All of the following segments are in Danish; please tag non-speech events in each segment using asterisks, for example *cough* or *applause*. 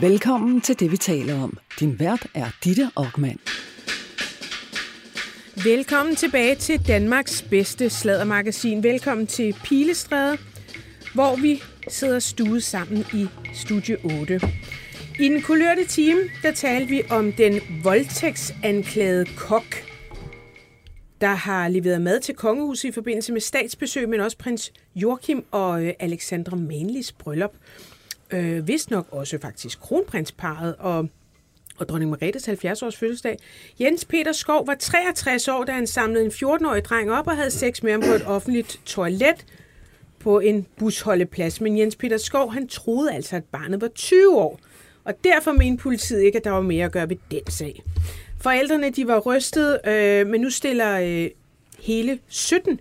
Velkommen til det, vi taler om. Din vært er Ditte Aukmann. Velkommen tilbage til Danmarks bedste sladdermagasin. Velkommen til Pilestræde, hvor vi sidder stuet sammen i Studie 8. I den kulørte time, der talte vi om den voldtægtsanklagede kok, der har leveret mad til kongehuset i forbindelse med statsbesøg, men også prins Joachim og øh, Alexandra Manlis bryllup. Øh, vist nok også faktisk kronprinsparet og og dronning Margrethes 70-års fødselsdag. Jens Peter Skov var 63 år, da han samlede en 14-årig dreng op og havde sex med ham på et offentligt toilet på en busholdeplads. Men Jens Peter Skov, han troede altså, at barnet var 20 år. Og derfor mente politiet ikke, at der var mere at gøre ved den sag. Forældrene de var rystet, øh, men nu stiller øh, hele 17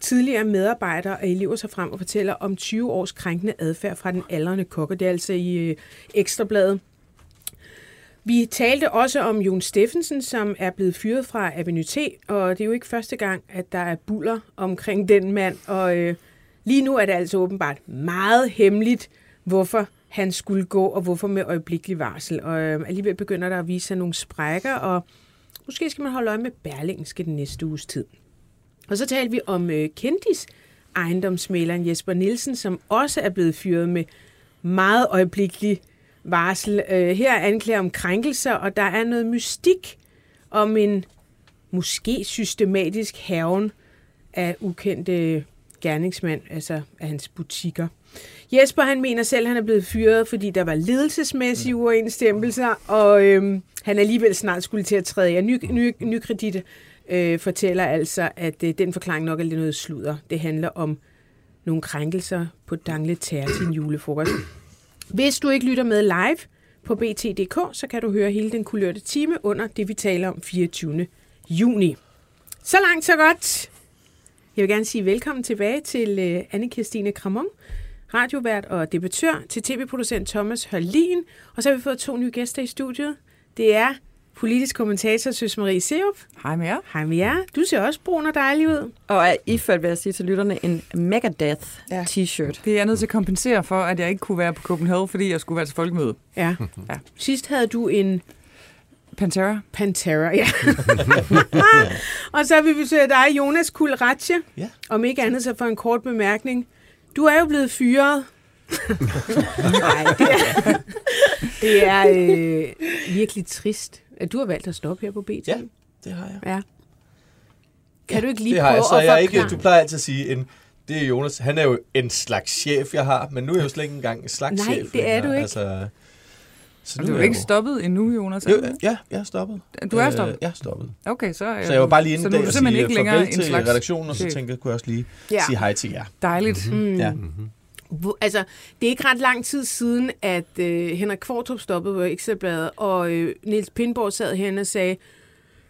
tidligere medarbejdere og elever sig frem og fortæller om 20 års krænkende adfærd fra den aldrende kok, og det er altså i øh, Ekstrabladet. Vi talte også om Jon Steffensen, som er blevet fyret fra Avenue T, og det er jo ikke første gang, at der er buller omkring den mand, og øh, lige nu er det altså åbenbart meget hemmeligt, hvorfor han skulle gå, og hvorfor med øjeblikkelig varsel. Og øh, alligevel begynder der at vise sig nogle sprækker, og måske skal man holde øje med Berlingske den næste uges tid. Og så talte vi om øh, kendis ejendomsmaleren Jesper Nielsen, som også er blevet fyret med meget øjeblikkelig varsel. Øh, her er anklager om krænkelser, og der er noget mystik om en måske systematisk haven af ukendte gerningsmand, altså af hans butikker. Jesper han mener selv, at han er blevet fyret, fordi der var ledelsesmæssige uoverensstemmelser, og øhm, han alligevel snart skulle til at træde af. Ny, ny, ny kredit øh, fortæller altså, at øh, den forklaring nok er lidt noget sludder. Det handler om nogle krænkelser på Dangle Tær til en julefrokost. Hvis du ikke lytter med live på bt.dk, så kan du høre hele den kulørte time under det, vi taler om 24. juni. Så langt, så godt. Jeg vil gerne sige velkommen tilbage til øh, anne Kirstine Kramon, radiovært og debattør, til tv-producent Thomas Hørlin, og så har vi fået to nye gæster i studiet. Det er politisk kommentator Søs Marie Seup. Hej med jer. Hej med jer. Du ser også brun og dejlig ud. Og er iført, vil jeg sige til lytterne, en Megadeth ja. t-shirt. Det er jeg nødt til at kompensere for, at jeg ikke kunne være på Copenhagen, fordi jeg skulle være til folkemøde. Ja. ja. Sidst havde du en Pantera. Pantera, ja. *laughs* og så har vi besøgt dig, Jonas Kulratje. Ja. Om ikke andet så for en kort bemærkning. Du er jo blevet fyret. *laughs* Nej, det er, det er øh, virkelig trist, du har valgt at stoppe her på BT. Ja, det har jeg. Ja. Kan ja, du ikke lige det har jeg. prøve Så at jeg ikke, du plejer altid at sige, en, det er Jonas, han er jo en slags chef, jeg har, men nu er jeg jo slet ikke engang en slags Nej, chef. det er længere. du ikke. Altså, så du er jeg ikke jo- stoppet endnu, Jonas? er Jo, du? ja, jeg er stoppet. Du er stoppet? Øh, jeg er stoppet. Okay, så... øh, Så jeg var bare lige inde der du og sige ikke længere farvel en til slags redaktionen, og så tænkte jeg, kunne jeg også lige Ja. sige hej til jer. Dejligt. Mm. Ja. Hvor- Altså, det er ikke ret lang tid siden, at øh, Henrik Kvartrup stoppede på Ekstrabladet, og øh, Niels Pindborg sad herinde og sagde,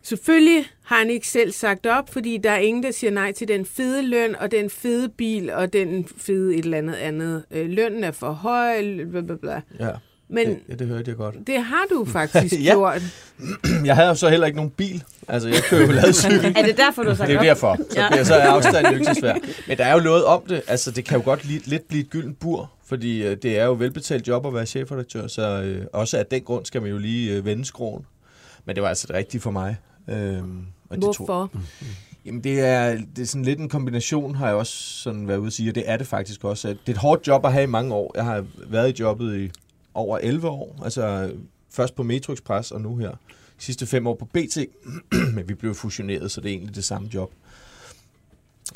selvfølgelig har han ikke selv sagt op, fordi der er ingen, der siger nej til den fede løn, og den fede bil, og den fede et eller andet andet. Øh, lønnen er for høj, bla bla bla. Ja, men det, ja, det hørte jeg godt. det har du *laughs* faktisk Ja. gjort. *clears throat* Jeg havde jo så heller ikke nogen bil. Altså, jeg kører jo ladcykel. Er det derfor, du har *laughs* sagt Det er jo derfor. Så, Ja. så er afstanden jo ikke så svær. *laughs* Men der er jo noget om det. Altså, det kan jo godt li- lidt blive et gyldent bur, fordi øh, det er jo velbetalt job at være chefredaktør, så øh, også af den grund skal man jo lige øh, vende skroen. Men det var altså det rigtige for mig. Øhm, og det tog- Hvorfor? Jamen det er, det er sådan lidt en kombination, har jeg også sådan været ude at sige, og det er det faktisk også. At Det er et hårdt job at have i mange år. Jeg har været i jobbet i over 11 år, altså først på Metro Express og nu her. De sidste fem år på BT, *clears throat* men vi blev fusioneret, så det er egentlig det samme job.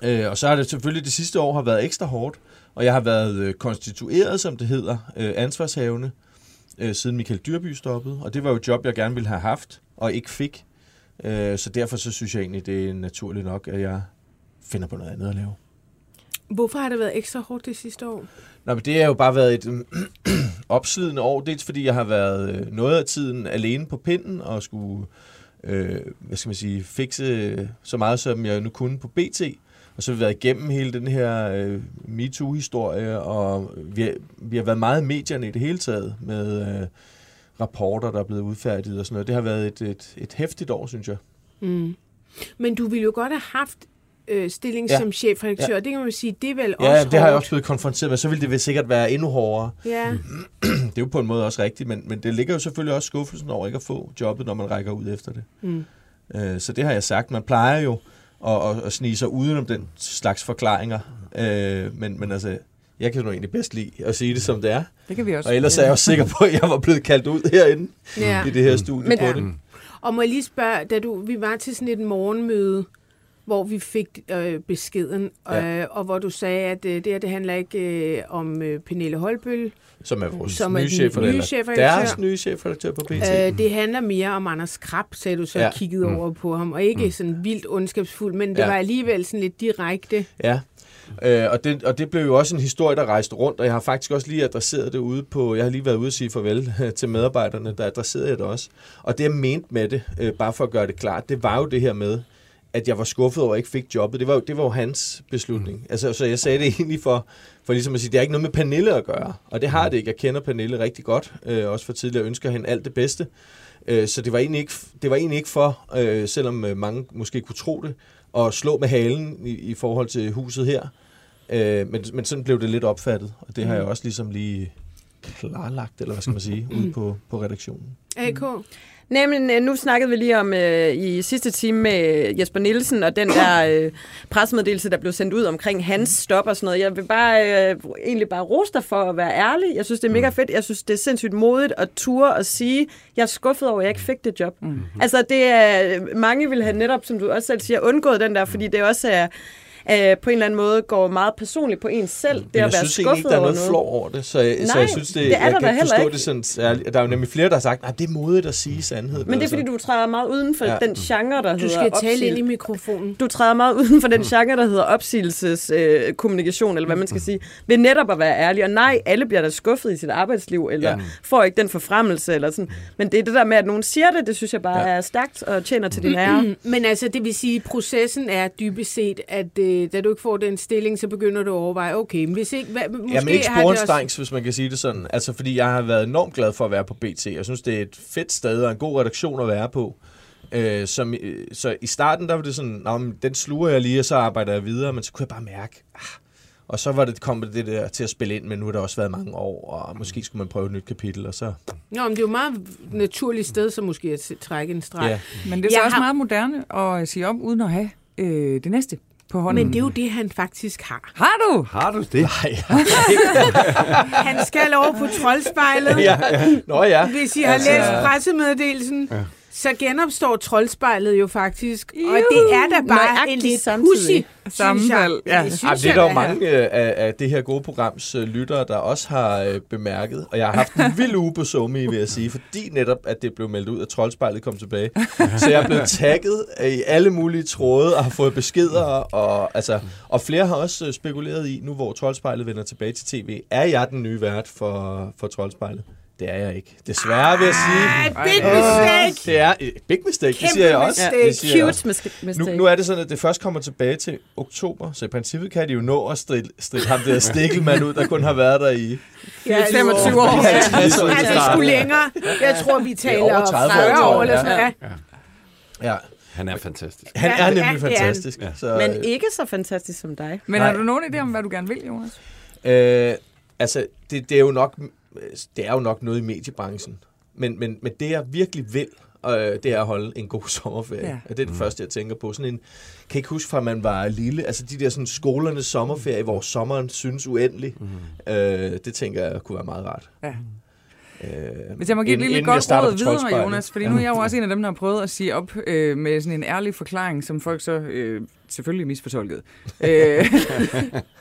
Øh, og så har det selvfølgelig det sidste år har været ekstra hårdt, og jeg har været øh, konstitueret, som det hedder, øh, ansvarshavende, øh, siden Michael Dyrby stoppede. Og det var jo et job, jeg gerne ville have haft, og ikke fik. Øh, så derfor så synes jeg egentlig, det er naturligt nok, at jeg finder på noget andet at lave. Hvorfor har det været ekstra hårdt det sidste år? Nå, men det har jo bare været et *clears throat* opslidende år. Dels fordi jeg har været øh, noget af tiden alene på pinden og skulle, øh, hvad skal man sige, fikse øh, så meget, som jeg nu kunne på BT. Og så har vi været igennem hele den her øh, MeToo-historie, og vi har, vi har været meget i medierne i det hele taget med øh, rapporter, der er blevet udfærdiget og sådan noget. Det har været et, et, et hæftigt år, synes jeg. Mm. Men du ville jo godt have haft øh, stilling Ja. som chefredaktør. Det kan man sige, det er vel Ja, også det har jeg også blevet konfronteret med. Så ville det vel sikkert være endnu hårdere. Ja. *clears throat* Det er jo på en måde også rigtigt, men, men det ligger jo selvfølgelig også skuffelsen over ikke at få jobbet, når man rækker ud efter det. Mm. Øh, så det har jeg sagt. Man plejer jo at, at, at snige sig udenom den slags forklaringer. Øh, men, men altså, jeg kan jo egentlig bedst lide at sige det, som det er. Det kan vi også. Og ellers er jeg også sikker på, at jeg var blevet kaldt ud herinde Ja. i det her studie Men- på Ja. det. Og må jeg lige spørge, da du, vi var til sådan et morgenmøde, hvor vi fik øh, beskeden, Ja. øh, og hvor du sagde, at øh, det her det handler ikke øh, om øh, Pernille Holbøl. Som er vores Som er nye den chefredaktør. nye chefredaktør. Deres nye chefredaktør på BT. Øh, det handler mere om Anders Krab, sagde du så Ja. kiggede Mm. over på ham, og ikke sådan vildt ondskabsfuld, men det Ja. var alligevel sådan lidt direkte. Ja, øh, og, det, og det blev jo også en historie, der rejste rundt, og jeg har faktisk også lige adresseret det ude på, jeg har lige været ude og sige farvel *laughs* til medarbejderne, der adresserede jeg det også. Og det jeg mente med det, øh, bare for at gøre det klart, det var jo det her med, at jeg var skuffet over, at jeg ikke fik jobbet. Det var jo, det var jo hans beslutning. Mm. Altså, så jeg sagde det egentlig for, for ligesom at sige, det har ikke noget med Pernille at gøre. Og det har det ikke. Jeg kender Pernille rigtig godt, øh, også for tidligere, ønsker hende alt det bedste. Øh, så det var egentlig ikke, det var egentlig ikke for, øh, selvom øh, mange måske kunne tro det, at slå med halen i, i forhold til huset her. Øh, men, men sådan blev det lidt opfattet, og det har jeg også ligesom lige klarlagt, eller hvad skal man sige, *laughs* ude på, på redaktionen. AK? Nemlig, øh, nu snakkede vi lige om øh, i sidste time med Jesper Nielsen og den der *laughs* øh, pressemeddelelse, der blev sendt ud omkring hans stop og sådan noget. Jeg vil bare øh, egentlig bare rose dig for at være ærlig. Jeg synes, det er mega fedt. Jeg synes, det er sindssygt modigt at ture og sige, jeg er skuffet over, at jeg ikke fik det job. Mm. Altså, det er, mange vil have netop, som du også selv siger, undgået den der, fordi det også er øh, på en eller anden måde går meget personligt på en selv. Det Men at jeg være synes egentlig ikke, skuffet der er over noget noget. flår over det, så jeg, så Nej, jeg synes, det, det er jeg der kan forstå ikke. det sådan særligt. Der er jo nemlig flere, der har sagt, at det er modigt at sige sandhed. Men det er, fordi du træder meget uden for Ja. den genre, der Du hedder skal tale ind i mikrofonen. du træder meget uden for den genre, der hedder opsigelseskommunikation, øh, kommunikation, eller hvad man skal sige, ved netop at være ærlig. Og nej, alle bliver da skuffet i sit arbejdsliv, eller Ja. får ikke den forfremmelse, eller sådan. Men det er det der med, at nogen siger det, det synes jeg bare Ja. er stærkt og tjener til din ære. Mm, Men altså, det vil sige, at processen er dybest set, at øh, da du ikke får den stilling, så begynder du at overveje, okay, men hvis ikke... Hvad, måske Jamen ikke har det også- sporenstrengs, hvis man kan sige det sådan. Altså, fordi jeg har været enormt glad for at være på BT. Jeg synes, det er et fedt sted og en god redaktion at være på. Øh, som, øh, så i starten, der var det sådan, Nå, men den sluger jeg lige, og så arbejder jeg videre. Men så kunne jeg bare mærke, ah. og så var det kommet det der til at spille ind, men nu har det også været mange år, og måske skulle man prøve et nyt kapitel, og så... Nå, men det er jo et meget naturligt sted, så måske at trække en streg. Ja. Men det er så Jeg også har- meget moderne at sige op, uden at have øh, det næste på hånden. Men det er jo det, han faktisk har. Har du? Har du det? Nej, *laughs* *laughs* Han skal over på troldspejlet. ja, ja. Nå ja. Hvis I har Altså- læst pressemeddelelsen, ja. Så genopstår troldspejlet jo faktisk. Og Juhu. det er da bare Nøjagtigt en lidt pussy Sammenfald, ja. Det synes Jamen, det er der jo mange øh, af, af det her gode programs øh, lyttere, der også har øh, bemærket. Og jeg har haft en *laughs* vild uge på Somi, vil jeg sige, fordi netop, at det blev meldt ud, at troldspejlet kom tilbage. Så jeg er blevet *laughs* tagget øh, i alle mulige tråde og har fået beskeder. Og, altså, og flere har også øh, spekuleret i, nu hvor troldspejlet vender tilbage til tv, er jeg den nye vært for, for troldspejlet? Det er jeg ikke. Desværre vil jeg sige. Ej, big mistake! Det er et big mistake, det Kæmpe siger jeg også. mistake. Det siger jeg også. Cute mis- mistake. Nu, nu er det sådan, at det først kommer tilbage til oktober, så i princippet kan de jo nå at stride, stride ham der stikkelmand ud, der kun har været der i Ja, 25 år. 50 år. Altså, sgu længere. Jeg tror, vi taler over 30 år, 40 tror år eller sådan noget. Ja. Ja, Han er fantastisk. han Ja, er ja, nemlig det fantastisk. Ja. Så, Men ikke så fantastisk som dig. Men Nej. har du nogen idé om, hvad du gerne vil, Jonas? øh, altså, det, det, er jo nok, det er jo nok noget i mediebranchen. Men, men, men det, jeg virkelig vil, øh, det er at holde en god *laughs* sommerferie. Ja. Det er det første, jeg tænker på. Sådan en, kan ikke huske fra, at man var lille. Altså de der sådan, skolernes sommerferie, hvor sommeren synes uendelig. Mm. Øh, det tænker jeg kunne være meget rart. Ja. Øh, Hvis jeg må give et inden- lille inden jeg godt råd videre. Jonas, fordi nu er jeg jo også en af dem, der har prøvet at sige op øh, med sådan en ærlig forklaring, som folk så øh, selvfølgelig misfortolkede. *laughs* øh, *laughs*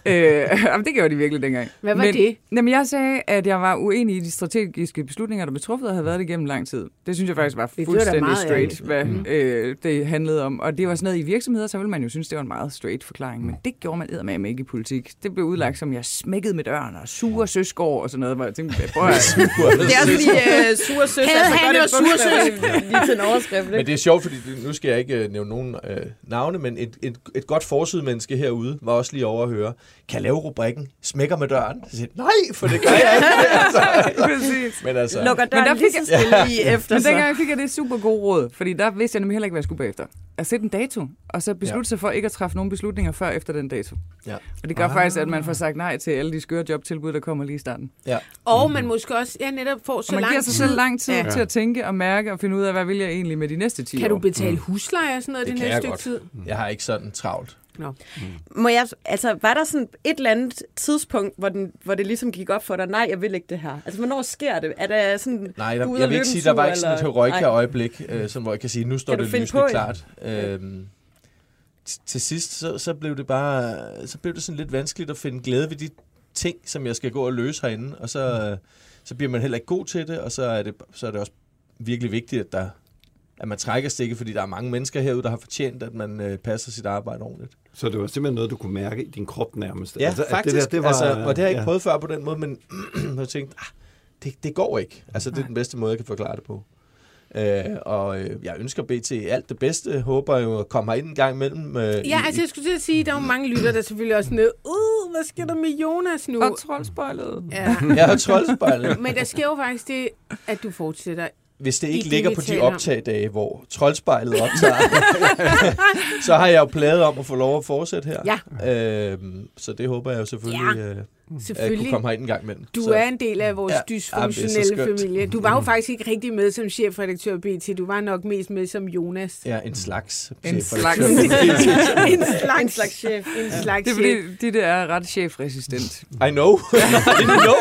øh, det gjorde de virkelig dengang. Hvad var Men, det? Jamen, jeg sagde, at jeg var uenig i de strategiske beslutninger, der blev truffet og havde været det igennem lang tid. Det synes jeg faktisk var fuldstændig straight, hvad Mhm. øh, det handlede om. Og det var sådan noget i virksomheder, så ville man jo synes, det var en meget straight forklaring. Men det gjorde man eddermame ikke i politik. Det blev udlagt som, jeg smækkede med døren og sure søskår og sådan noget. Hvor jeg tænkte, prøv at *laughs* Det er også fordi uh, sur søs, Havde altså han godt jo et sur bogstav lige til en overskrift. Men Ikke? det er sjovt, fordi det, nu skal jeg ikke øh, nævne nogen øh, navne, men et, et et godt forsydmenneske herude var også lige over at høre, kan jeg lave rubrikken Smækker med døren? Så siger, jeg, nej, for det gør jeg ikke. *laughs* altså. Præcis. Men altså, Lukker der døren fik lige så stille lige efter Men dengang jeg fik jeg det super gode råd, fordi der vidste jeg nemlig heller ikke, hvad jeg skulle bagefter. At sætte en dato, og så beslutte Ja. sig for ikke at træffe nogen beslutninger før efter den dato. ja. Og det gør ah. faktisk, at man får sagt nej til alle de skøre jobtilbud, der kommer lige i starten. Ja. Og man måske også ja, netop får så Og man lang giver sig tid. selv lang tid Ja. til at tænke og mærke og finde ud af, hvad vil jeg egentlig med de næste 10 Kan du år. betale husleje og sådan noget Det det, kan næste jeg stykke tid? Jeg har ikke sådan travlt. Nå. Må jeg, altså, var der sådan et eller andet tidspunkt, hvor, den, hvor det ligesom gik op for dig, nej, jeg vil ikke det her? Altså, hvornår sker det? Er der sådan, Nej, er der, jeg at vil ikke sige, der var ikke sådan et heroika-øjeblik, øh, sådan, hvor jeg kan sige, nu står Kan det lysende klart. Øhm, til sidst, så, så blev det bare, så blev det sådan lidt vanskeligt at finde glæde ved de ting, som jeg skal gå og løse herinde, og så, så bliver man heller ikke god til det, og så er det, så er det også virkelig vigtigt, at der at man trækker stikket, fordi der er mange mennesker herude, der har fortjent, at man øh, passer sit arbejde ordentligt. Så det var simpelthen noget, du kunne mærke i din krop nærmest. Ja, altså, at faktisk. Det der, det var, altså, og det har jeg ikke ja. prøvet før på den måde, men *clears throat* jeg tænkte, ah, det, det går ikke. Altså, det er den bedste måde, jeg kan forklare det på. Øh, og øh, jeg ønsker BT alt det bedste. Håber jo at komme ind en gang imellem. Øh, Ja, i- altså jeg skulle til at sige, der er jo mange lytter, der selvfølgelig også nede, uh, hvad sker der med Jonas nu? Og troldspejlet. Ja. Jeg har troldspejlet. Men der sker jo faktisk det, at du fortsætter. Hvis det I ikke det, ligger vi på de optagdage, hvor troldspejlet optager, *laughs* så har jeg jo pladet om at få lov at fortsætte her. Ja. Øhm, så det håber jeg jo selvfølgelig, ja. Øh, at jeg kunne Selvfølgelig. komme herind en gang imellem. Du så, er en del af vores Ja, ja, dysfunktionelle skønt. familie. Du var jo faktisk ikke rigtig med som chefredaktør BT. Du var nok mest med som Jonas. Ja, en slags. En chefredaktør. *laughs* en slags, *laughs* En slags chef. En slags Det er chef. fordi, det der er ret chefresistent. I know. *laughs* I know.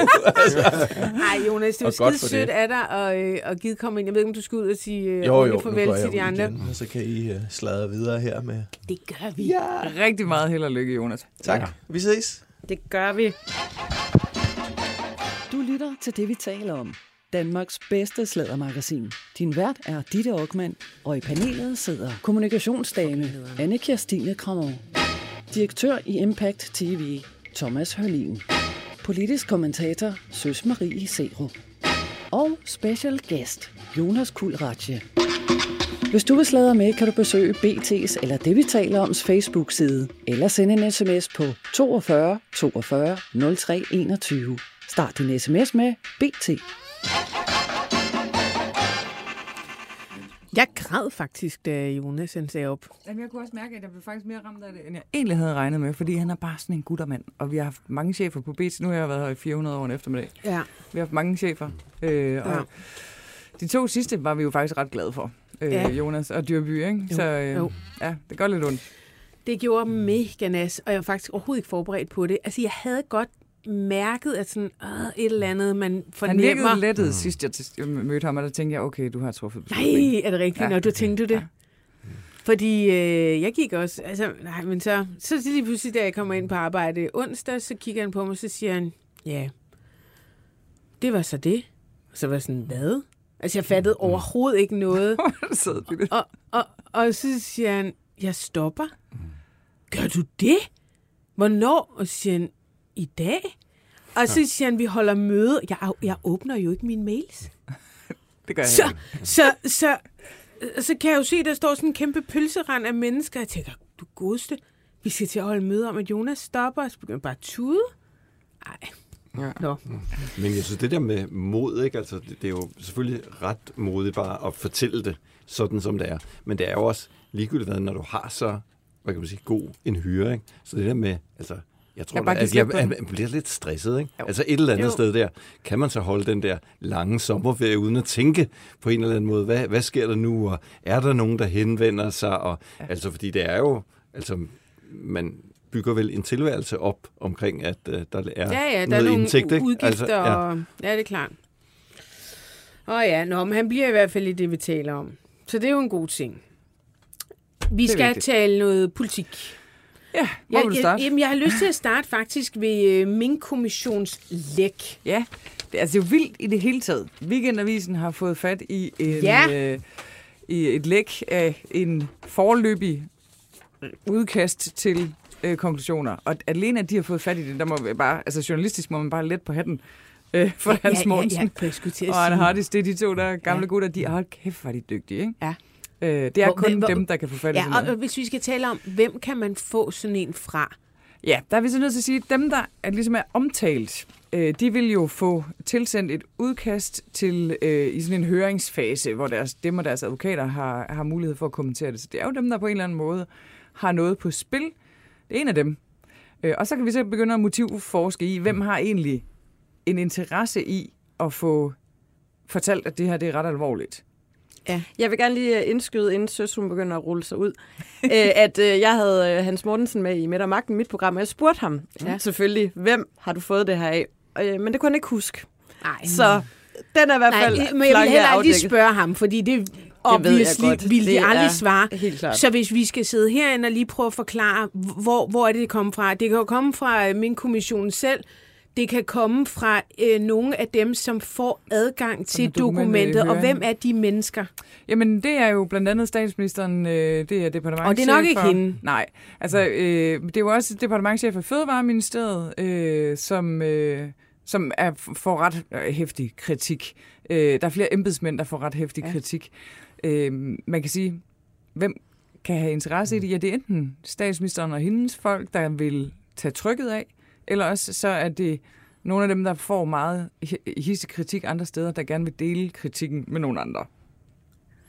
Ej, Jonas, det var skide sødt det. af dig og, øh, og givet komme ind. Jeg ved ikke, om du skal ud og sige øh, Jo, jo, nu farvel til de andre. igen, og så kan I uh, sladre videre her med... Det gør vi. Ja. Rigtig meget held og lykke, Jonas. Tak. Vi ses. Det gør vi. Du lytter til det, vi taler om. Danmarks bedste slædermagasin. Din vært er Ditte Aukmann, og i panelet sidder kommunikationsdame Anne Kirstine Krammer. Direktør i Impact TV, Thomas Hørlin. Politisk kommentator, Søs Marie Sero. Og special guest, Jonas Kulratje. Hvis du vil sladre med, kan du besøge BT's eller det, vi taler oms Facebook-side, eller sende en sms på 42 42 03 21. Start din sms med BT. Jeg græd faktisk, da Jonas han sagde op. Jamen, jeg kunne også mærke, at jeg blev faktisk mere ramt af det, end jeg egentlig havde regnet med, fordi han er bare sådan en guttermand. Og vi har haft mange chefer på BT. Nu har jeg været her i 400 år en eftermiddag. Ja. Vi har haft mange chefer. Øh, og Ja. de to sidste var vi jo faktisk ret glade for. Øh, Ja. Jonas og Dyrby, ikke? Jo, Så øh, jo. ja, det gør lidt ondt. Det gjorde mega nas, og jeg var faktisk overhovedet ikke forberedt på det. Altså, jeg havde godt mærket, at sådan, øh, et eller andet, man Han fornemmer. virkede lettet mm. sidst, jeg mødte ham, og der tænkte jeg, okay, du har truffet Nej, beslutningen. er det rigtigt? Ja. Ja. Nå, du tænkte du det? Fordi øh, jeg gik også, altså, nej, men så, så lige pludselig, da jeg kommer ind på arbejde onsdag, så kigger han på mig, så siger han, ja, det var så det. Og så var jeg sådan, hvad? Altså, jeg fattede overhovedet ikke noget. *laughs* Så det Og, og, og så siger han, jeg stopper. Gør du det? Hvornår? Og så siger han, i dag? Og så siger han, vi holder møde. Jeg, jeg åbner jo ikke mine mails. *laughs* det gør jeg Så, ikke. så, så, så kan jeg jo se, der står sådan en kæmpe pølserand af mennesker. Jeg tænker, du godeste, vi skal til at holde møde om, at Jonas stopper. Så begynder jeg bare at tude. Ej. Ja. Nå. Men jeg synes, det der med mod, ikke? Altså, det, det er jo selvfølgelig ret modigt bare at fortælle det, sådan som det er. Men det er jo også ligegyldigt, hvad, når du har så, hvad kan man sige, god en hyre, ikke? Så det der med, altså, jeg tror, da, give at jeg, den. man bliver lidt stresset, ikke? Jo. Altså et eller andet Jo. sted der, kan man så holde den der lange sommerferie uden at tænke på en eller anden måde, hvad, hvad sker der nu, og er der nogen, der henvender sig, og ja. altså, fordi det er jo, altså, man bygger vel en tilværelse op omkring, at uh, der er Ja, ja, der er noget nogle indtægt, ikke? udgifter. Altså, ja. Og, ja, det er klart. Åh ja, nå, men han bliver i hvert fald i det, vi taler om. Så det er jo en god ting. Vi er skal vigtigt. tale noget politik. Ja, hvor vil du jeg, starte? jamen, jeg har lyst til at starte faktisk ved øh, Mink-kommissions læk. Ja, det er altså jo vildt i det hele taget. Weekendavisen har fået fat i, en, Ja. øh, i et læk af en forløbig udkast til øh, konklusioner. Og alene at de har fået fat i det, der må vi bare, altså journalistisk må man bare let på hatten øh, for Hans ja, ja, Mortensen. ja, til at Og Anne. Hardis, det er de to der gamle Ja. gutter, de er hold kæft, hvor er de dygtige, ikke? Ja. Øh, det er Hvor- kun hvor- dem, der kan få fat i Ja, sådan noget. og hvis vi skal tale om, hvem kan man få sådan en fra? Ja, der er vi så nødt til at sige, at dem, der er, ligesom er omtalt, øh, de vil jo få tilsendt et udkast til øh, i sådan en høringsfase, hvor deres, dem og deres advokater har, har mulighed for at kommentere det. Så det er jo dem, der på en eller anden måde har noget på spil. Det er en af dem. Øh, og så kan vi så begynde at motivforske i, hvem har egentlig en interesse i at få fortalt, at det her det er ret alvorligt. Jeg vil gerne lige øh, indskyde, inden søs hun begynder at rulle sig ud, *laughs* øh, at øh, jeg havde Hans Mortensen med i Midt og Magten, mit program, og jeg spurgte ham ja. selvfølgelig, hvem har du fået det her af? Men det kunne han ikke huske. Nej, Så den er i hvert Nej, fald men jeg vil heller afdækket. spørge ham, fordi det ved jeg obviously godt. ville de Det aldrig svare. Helt klart. Så hvis vi skal sidde herinde og lige prøve at forklare, hvor, hvor er det, det kommer fra? Det kan jo komme fra øh, min kommission selv. Det kan komme fra øh, nogle af dem, som får adgang til er dokumentet. Og høring. hvem er de mennesker? Jamen, det er jo blandt andet statsministeren, øh, det er departementchef Og det er nok ikke for- hende. Nej, altså øh, det er jo også departementchef for Fødevareministeriet, øh, som, øh, som er, får ret øh, hæftig kritik. Øh, der er flere embedsmænd, der får ret hæftig ja. kritik. Øh, man kan sige, hvem kan have interesse i det? Ja, det er enten statsministeren og hendes folk, der vil tage trykket af, eller også så er det nogle af dem, der får meget hi- hissig kritik andre steder, der gerne vil dele kritikken med nogle andre.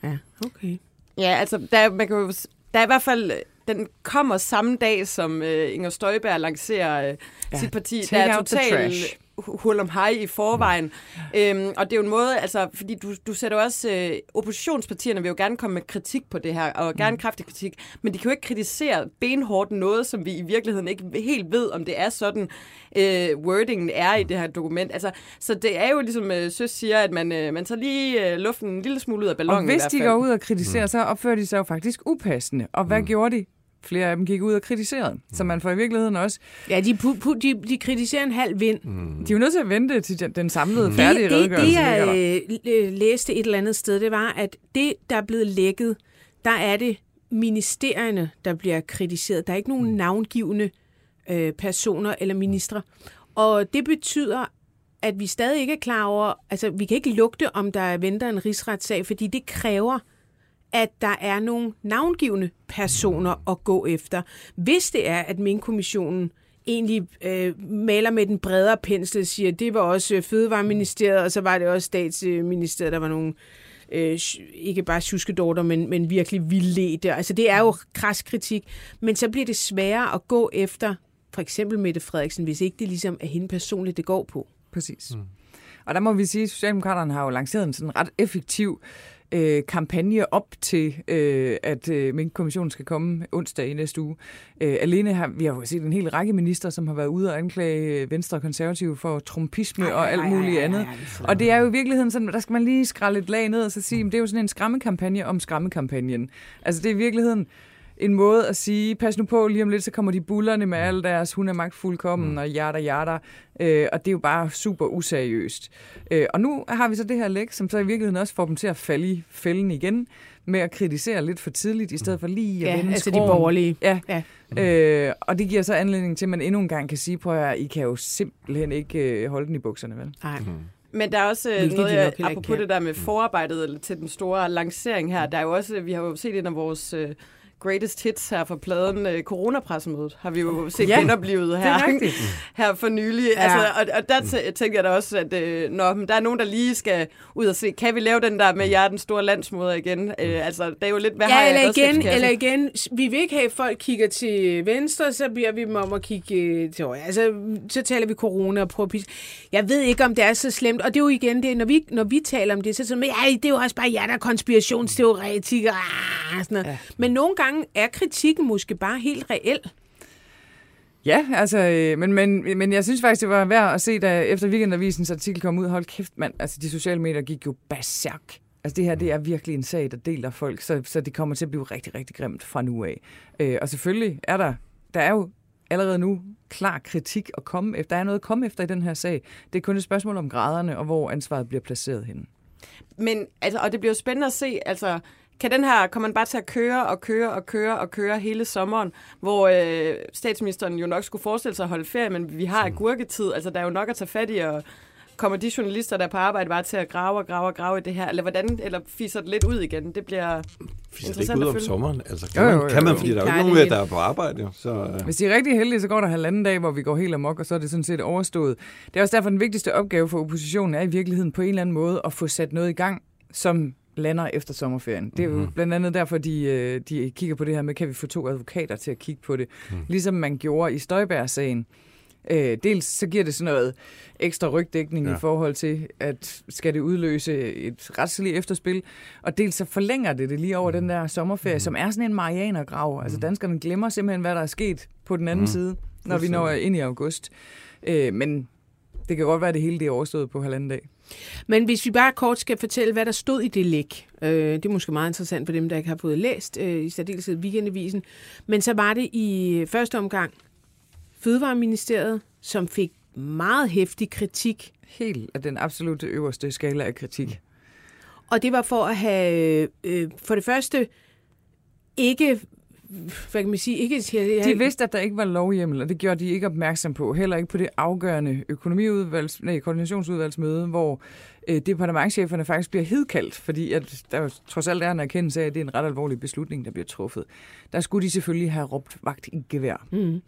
Ja, okay. Ja, altså, der, er- man kan jo, der er i hvert fald, den kommer samme dag, som øh, Inger Støjberg lancerer øh, Ja, sit parti. Der er trash. Hul om hej i forvejen. Mm. Øhm, og det er jo en måde, altså, fordi du, du sætter også, øh, oppositionspartierne vil jo gerne komme med kritik på det her, og gerne kraftig kritik, men de kan jo ikke kritisere benhårdt noget, som vi i virkeligheden ikke helt ved, om det er sådan, øh, wordingen er i det her dokument. Altså, så det er jo ligesom øh, Søs siger, at man, øh, man tager lige øh, luften en lille smule ud af Og ballonen i hvis de går ud og kritiserer, så opfører de sig jo faktisk upassende. Og hvad mm. gjorde de? Flere af dem gik ud og kritiserede. Så man får i virkeligheden også... Ja, de, pu, pu, de, de kritiserer en halv vind. De er jo nødt til at vente til den- den samlede færdige det, det, redegørelse. det, jeg øh, øh, læste et eller andet sted, det var, at det, der er blevet lækket, der er det ministerierne, der bliver kritiseret. Der er ikke nogen navngivende øh, personer eller ministre. Og det betyder, at vi stadig ikke er klar over, altså vi kan ikke lugte, om der venter en rigsretssag, fordi det kræver, at der er nogle navngivende personer at gå efter. Hvis det er, at Mink-kommissionen egentlig øh, maler med den bredere pensel og siger, det var også øh, Fødevareministeriet, og så var det også Statsministeriet, der var nogle øh, ikke bare tjuskedorter, men, men virkelig vildledte. Altså det er jo kras kritik, men så bliver det sværere at gå efter for eksempel Mette Frederiksen, hvis ikke det ligesom er hende personligt, det går på. Præcis. Mm. Og der må vi sige, at Socialdemokraterne har jo lanceret en sådan ret effektiv øh, kampagne op til, øh, at øh, Mink-kommissionen skal komme onsdag i næste uge. Øh, alene har vi har jo set en hel række minister, som har været ude og anklage Venstre og Konservative for trumpisme Ej, og alt muligt ej, ej, andet. ej. Og det er jo i virkeligheden sådan, der skal man lige skralde et lag ned og så sige, at det er jo sådan en skræmmekampagne om skræmmekampagnen. Altså det er i virkeligheden en måde at sige, pas nu på, lige om lidt, så kommer de bullerne med alle deres, hun er magtfuldkommen, og jada jada. Øh, og det er jo bare super useriøst. Øh, og nu har vi så det her læk, som så i virkeligheden også får dem til at falde i fælden igen, med at kritisere lidt for tidligt, i stedet for lige at Ja, vende altså de skråen. borgerlige. Ja, Ja. Øh, og det giver så anledning til, at man endnu en gang kan sige, prøv at I kan jo simpelthen ikke øh, holde den i bukserne, vel? Nej. Men der er også øh, Hvilket noget, de jeg, apropos kan. det der med forarbejdet eller til den store lancering her, der er jo også, vi har jo set en af vores øh, greatest hits her fra pladen, øh, coronapressemødet, har vi jo set Ja, genoplevet her, er her for nylig. Ja. Altså, og, og der tæ- tænker jeg da også, at øh, når men der er nogen, der lige skal ud og se, kan vi lave den der med, jeg er den store landsmoder igen? Øh, altså, det er jo lidt, hvad har Ja, jeg i eller igen, redskabskassen? eller igen, vi vil ikke have, at folk kigger til venstre, så bliver vi dem om at kigge øh, til højre. Altså, så taler vi corona og prøver at pisse. Jeg ved ikke, om det er så slemt, og det er jo igen det, når vi, når vi taler om det, så er det sådan, ja, det er jo også bare jer, der er konspirationsteoretikere. Ah, sådan noget. Ja. Men nogle gange er kritikken måske bare helt reel. Ja, altså, øh, men, men, men jeg synes faktisk, det var værd at se, da efter Weekendavisens artikel kom ud, hold kæft mand, altså de sociale medier gik jo berserk. Altså det her, det er virkelig en sag, der deler folk, så, så det kommer til at blive rigtig, rigtig grimt fra nu af. Øh, og selvfølgelig er der, der er jo allerede nu klar kritik at komme efter. Der er noget at komme efter i den her sag. Det er kun et spørgsmål om graderne, og hvor ansvaret bliver placeret henne. Men, altså, og det bliver jo spændende at se, altså, kan den her, kommer man bare til at køre og køre og køre og køre hele sommeren, hvor øh, statsministeren jo nok skulle forestille sig at holde ferie, men vi har agurketid, altså der er jo nok at tage fat i og kommer de journalister, der er på arbejde, bare til at grave og grave og grave i det her? Eller hvordan, eller fiser det lidt ud igen? Det bliver... Fiser det ikke Interessant ud om sommeren? Altså, kan, Jo, man, jo, jo, kan man, fordi der er jo ikke nogen er der er på arbejde. Jo, så, øh, Hvis de er rigtig heldige, så går der halvanden dag, hvor vi går helt amok, og så er det sådan set overstået. Det er også derfor, den vigtigste opgave for oppositionen er i virkeligheden på en eller anden måde at få sat noget i gang, som lander efter sommerferien. Det er jo blandt andet derfor, de, øh, de kigger på det her med, kan vi få to advokater til at kigge på det. Ligesom man gjorde i Støjbær-sagen. Øh, dels så giver det sådan noget ekstra rygdækning ja. I forhold til, at skal det udløse et retsligt efterspil, og dels så forlænger det det lige over den der sommerferie, som er sådan en marianergrav. Altså danskerne glemmer simpelthen, hvad der er sket på den anden side, når vi når ind i august. Øh, men det kan godt være, at det hele det er overstået på halvanden dag. Men hvis vi bare kort skal fortælle, hvad der stod i det læk. Øh, det er måske meget interessant for dem, der ikke har fået læst, øh, i særdeleshed Weekendavisen. Men så var det i første omgang Fødevareministeriet, som fik meget hæftig kritik. Helt af den absolut øverste skala af kritik. Og det var for at have, øh, for det første, ikke, hvad kan man sige, ikke... De vidste, at der ikke var lovhjemmel, og det gjorde de ikke opmærksom på. Heller ikke på det afgørende økonomiudvalgs, nej, koordinationsudvalgsmøde, hvor øh, departementcheferne faktisk bliver hedkaldt, fordi at der trods alt er en erkendelse af, at det er en ret alvorlig beslutning, der bliver truffet. Der skulle de selvfølgelig have råbt vagt i gevær. Mm.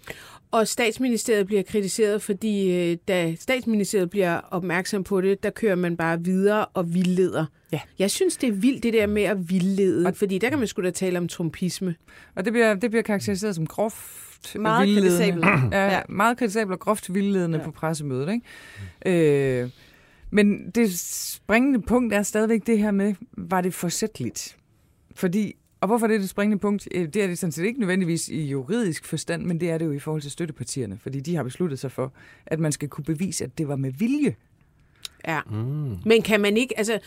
Og statsministeriet bliver kritiseret, fordi øh, da statsministeriet bliver opmærksom på det, der kører man bare videre og vildleder. Ja. Jeg synes, det er vildt det der med at vildlede, Og- fordi der kan man sgu da tale om trumpisme. Og det bliver, det bliver karakteriseret som groft Meget vildledende. Ja, Ja. meget kritisabelt og groft vildledende. Ja. på pressemødet. Ikke? Øh, men det springende punkt er stadigvæk det her med, var det forsætteligt? Fordi, og hvorfor er det det springende punkt? Øh, Det er det sådan set ikke nødvendigvis i juridisk forstand, men det er det jo i forhold til støttepartierne, fordi de har besluttet sig for, at man skal kunne bevise, at det var med vilje. Ja. Mm. Men kan man ikke, altså,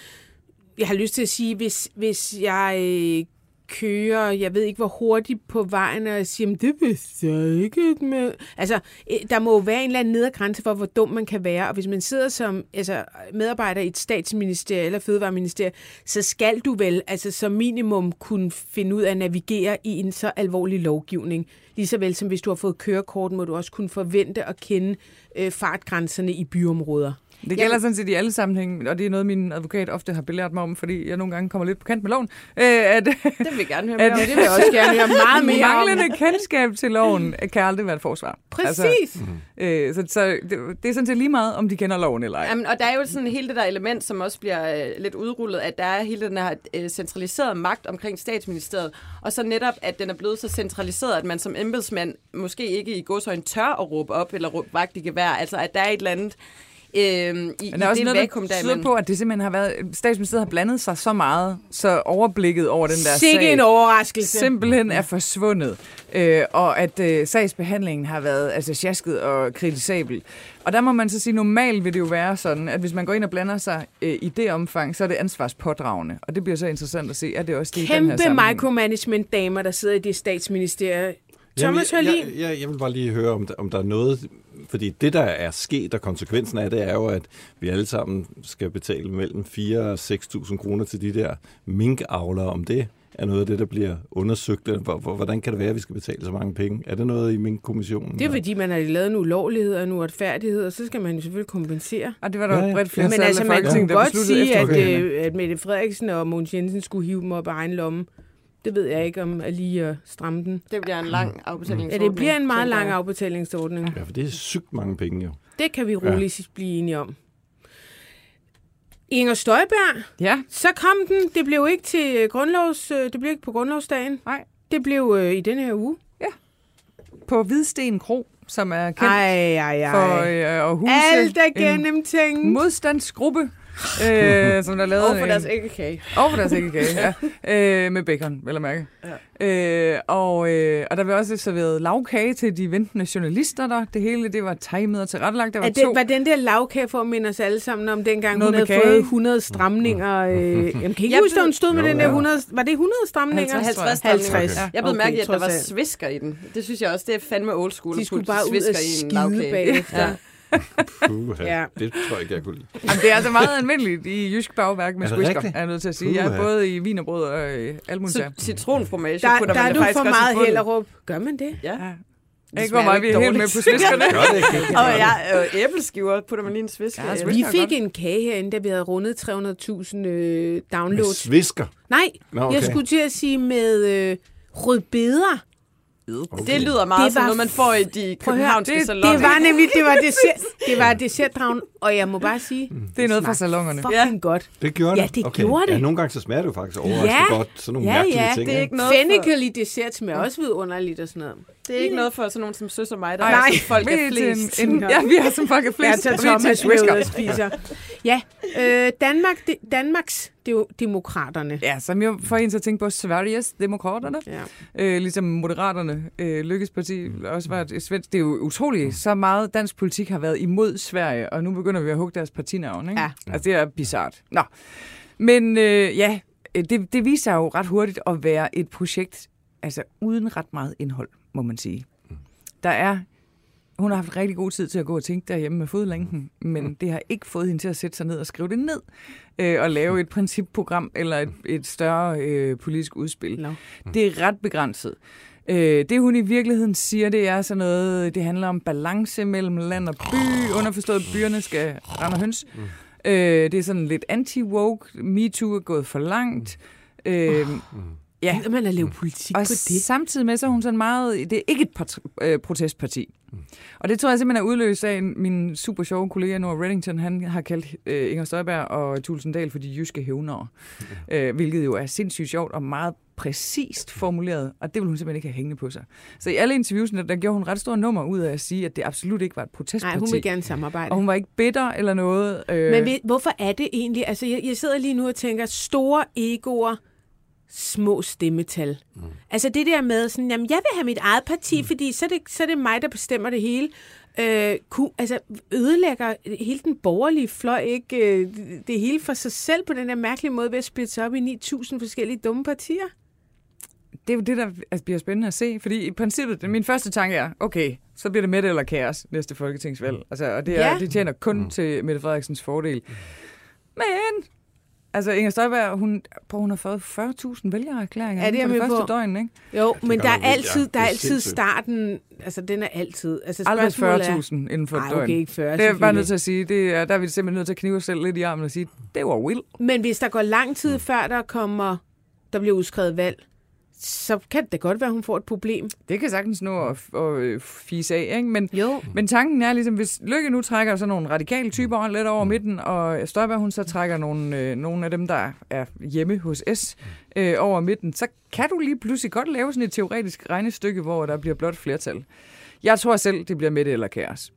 jeg har lyst til at sige, hvis, hvis jeg øh, kører, jeg ved ikke hvor hurtigt på vejen, og jeg siger, det vidste jeg ikke. Med. Altså, øh, der må jo være en eller anden nedergrænse for, hvor dum man kan være, og hvis man sidder som altså, medarbejder i et statsministerium eller fødevareministerie, så skal du vel altså, som minimum kunne finde ud af at navigere i en så alvorlig lovgivning. Ligeså vel som hvis du har fået kørekort, må du også kunne forvente at kende øh, fartgrænserne i byområder. Det gælder sådan set i alle sammenhænge, og det er noget, min advokat ofte har belært mig om, fordi jeg nogle gange kommer lidt på kant med loven, øh, at, Det vil jeg gerne høre at mere om. Det vil jeg også gerne høre meget mere om. manglende kendskab til loven kan aldrig være et forsvar. Præcis. Altså, øh, så så det, det er sådan set lige meget, om de kender loven eller ej. Jamen, og der er jo sådan hele det der element, som også bliver øh, lidt udrullet, at der er hele den her øh, centraliserede magt omkring statsministeriet, og så netop, at den er blevet så centraliseret, at man som embedsmand måske ikke i godsøjne tør at råbe op eller råbe vagt i gevær. Altså, at der er et eller andet øh, i, Men der er også det noget, vakuum der tyder derimellem. på, at det simpelthen har været... Statsministeriet har blandet sig så meget, så overblikket over den der Sikke sag en overraskelse. simpelthen er forsvundet. Øh, og at øh, sagsbehandlingen har været altså, sjasket og kritisabel. Og der må man så sige, normalt vil det jo være sådan, at hvis man går ind og blander sig øh, i det omfang, så er det ansvarspådragende. Og det bliver så interessant at se, er det også det i den her Kæmpe sammenhæng. micromanagement-damer, der sidder i det statsministerium. Thomas Jamen, Hørlin, jeg, jeg, jeg, jeg vil bare lige høre, om der, om der er noget... Fordi det, der er sket, og konsekvensen af det, er jo, at vi alle sammen skal betale mellem 4 og 6.000 kroner til de der minkavlere. Om det er noget af det, der bliver undersøgt. Hvordan kan det være, at vi skal betale så mange penge? Er det noget i minkkommissionen? det er fordi, man har lavet en ulovlighed og en uretfærdighed, og så skal man jo selvfølgelig kompensere. Og det var der Ja, ja, bredt flertal Men altså, man kunne godt sige, at, øh, at Mette Frederiksen og Mogens Jensen skulle hive dem op af egen lomme. Det ved jeg ikke, om er lige at stramme den. Det bliver en lang Ja, afbetalingsordning. det bliver en meget lang afbetalingsordning. Ja, for det er sygt mange penge jo. Det kan vi roligt blive enige om. Inger Støjberg, Ja, så kom den. Det blev ikke til grundlovs, øh, det blev ikke på grundlovsdagen. Nej. Det blev øh, i denne her uge. på Hvidsten Kro, som er kendt Ej, ej, ej. for øh, at huse Alt er en gennemtænkt. modstandsgruppe, øh, som der lavede Og for en- deres æggekage. Og for deres æggekage, *laughs* ja. Øh, med bacon, vel at mærke. Ja. Øh, og, øh, og der blev også serveret lavkage til de ventende journalister der. Det hele, det var timet og tilrettelagt. Der var Er det, to... var den der lavkage for at minde os alle sammen om dengang, Noget hun med havde kage? fået 100 stramninger? Øh, *laughs* jamen, kan ikke Jeg huske, at hun stod med Jo, den der ja. 100... Var det 100 stramninger? 50, tror jeg. 50. 50. Jeg blev Okay, mærke, at der var svisker i den. Det synes jeg også, det er fandme old school. De skulle bare ud og i en skide bagefter. Ja. Puha, Ja. ja. Det tror jeg ikke, jeg kunne lide. Jamen, det er altså meget almindeligt i jysk bagværk med Er det squisker, er jeg nødt til at sige. Ja, Puha. både i vinerbrød og i. Så der. citronfromage Der, putter der man er det du for meget. Hellerup. Gør man det? Ja. Ja. Ikke hvor meget vi er helt med på sviskerne. Gør det ikke? *laughs* Og jeg øh, æbleskiver putter man lige en svisk. Ja. Vi fik en kage herinde, da vi havde rundet 300.000 øh, Med downloads. svisker. Nej, Nå, jeg okay. skulle til at sige med øh, rødbeder. Det lyder meget Det som noget, man får i de københavnske det- saloner. Det var nemlig, det var, dessert, *laughs* det var dessertdragen, og jeg må bare sige, Det er noget fra salongerne. fucking Ja. godt. Det gjorde Ja, det? det okay. gjorde det. Ja, nogle gange så smager det jo faktisk overraskende Ja. godt. Sådan nogle Ja, mærkelige ja, ting. det er ikke? noget for, Fennikel i dessert smager også vidunderligt og sådan noget. Det er ikke noget for sådan nogen som søs og mig, der Ej, er som folk er flest. En, en, ja, vi har som folk er Jeg flest. er til Thomas spiser. Ja, øh, Danmark, de, Danmarks de, demokraterne. Ja, som jo får en til at tænke på Sveriges demokraterne. Ja. Øh, ligesom Moderaterne, øh, Lykkes parti, også var et svensk. Det er jo utroligt, så meget dansk politik har været imod Sverige, og nu begynder vi at hugge deres partinavn. Ikke? Ja. Altså, det er bizart. Nå. Men øh, ja, det, det viser jo ret hurtigt at være et projekt, altså uden ret meget indhold, må man sige. Der er hun har haft rigtig god tid til at gå og tænke derhjemme med fodlænken, men det har ikke fået hende til at sætte sig ned og skrive det ned, øh, og lave et principprogram eller et, et større øh, politisk udspil. Nå. Det er ret begrænset. Øh, det hun i virkeligheden siger, det er sådan noget, det handler om balance mellem land og by, underforstået, byerne skal rende høns. Øh, det er sådan lidt anti-woke, MeToo er gået for langt. Øh, ja, Gider man at lave politik og på det? samtidig med, så er hun sådan meget... Det er ikke et part- øh, protestparti. Og det tror jeg simpelthen er udløst af en, min super sjove kollega Nora Reddington. Han har kaldt øh, Inger Støjberg og Tulsendal for de jyske hævnere. Øh, hvilket jo er sindssygt sjovt og meget præcist formuleret, og det vil hun simpelthen ikke have hængende på sig. Så i alle interviewsene, der gjorde hun ret store nummer ud af at sige, at det absolut ikke var et protestparti. Nej, hun vil gerne samarbejde. Og hun var ikke bitter eller noget. Øh, Men ved, hvorfor er det egentlig? Altså, jeg, jeg sidder lige nu og tænker, store egoer, små stemmetal. Mm. Altså det der med sådan, jamen jeg vil have mit eget parti, mm. fordi så er, det, så er det mig, der bestemmer det hele. Øh, ku, altså ødelægger hele den borgerlige fløj ikke øh, det hele for sig selv på den der mærkelige måde ved at splitte sig op i 9.000 forskellige dumme partier? det er jo det, der altså, bliver spændende at se. Fordi i princippet, min første tanke er, okay, så bliver det Mette eller kaos næste folketingsvalg. Altså, og det, er, Ja. det tjener kun mm. til Mette Frederiksens fordel. Men, altså Inger Støjberg, hun, prøv, hun har fået 40.000 vælgererklæringer Ja, det er jeg det første på. døgn, ikke? Jo, det men der er altid, ja. der er altid starten, altså den er altid. Altså Aldrig spørgsmålet 40.000 inden for et Ej, døgn. okay, ikke 40, det er bare nødt til at sige. Det er, der er vi simpelthen nødt til at knive os selv lidt i armen og sige, det var Will. Men hvis der går lang tid før der kommer, der bliver udskrevet valg, så kan det godt være, at hun får et problem. Det kan sagtens nå at, at øh, fise af, ikke? Men, Jo. Men tanken er ligesom, hvis Lykke nu trækker sådan nogle radikale typer lidt over midten, og Støjberg hun så trækker nogle, øh, nogle af dem, der er hjemme hos S øh, over midten, så kan du lige pludselig godt lave sådan et teoretisk regnestykke, hvor der bliver blot flertal. Jeg tror selv, det bliver Mette eller kaos.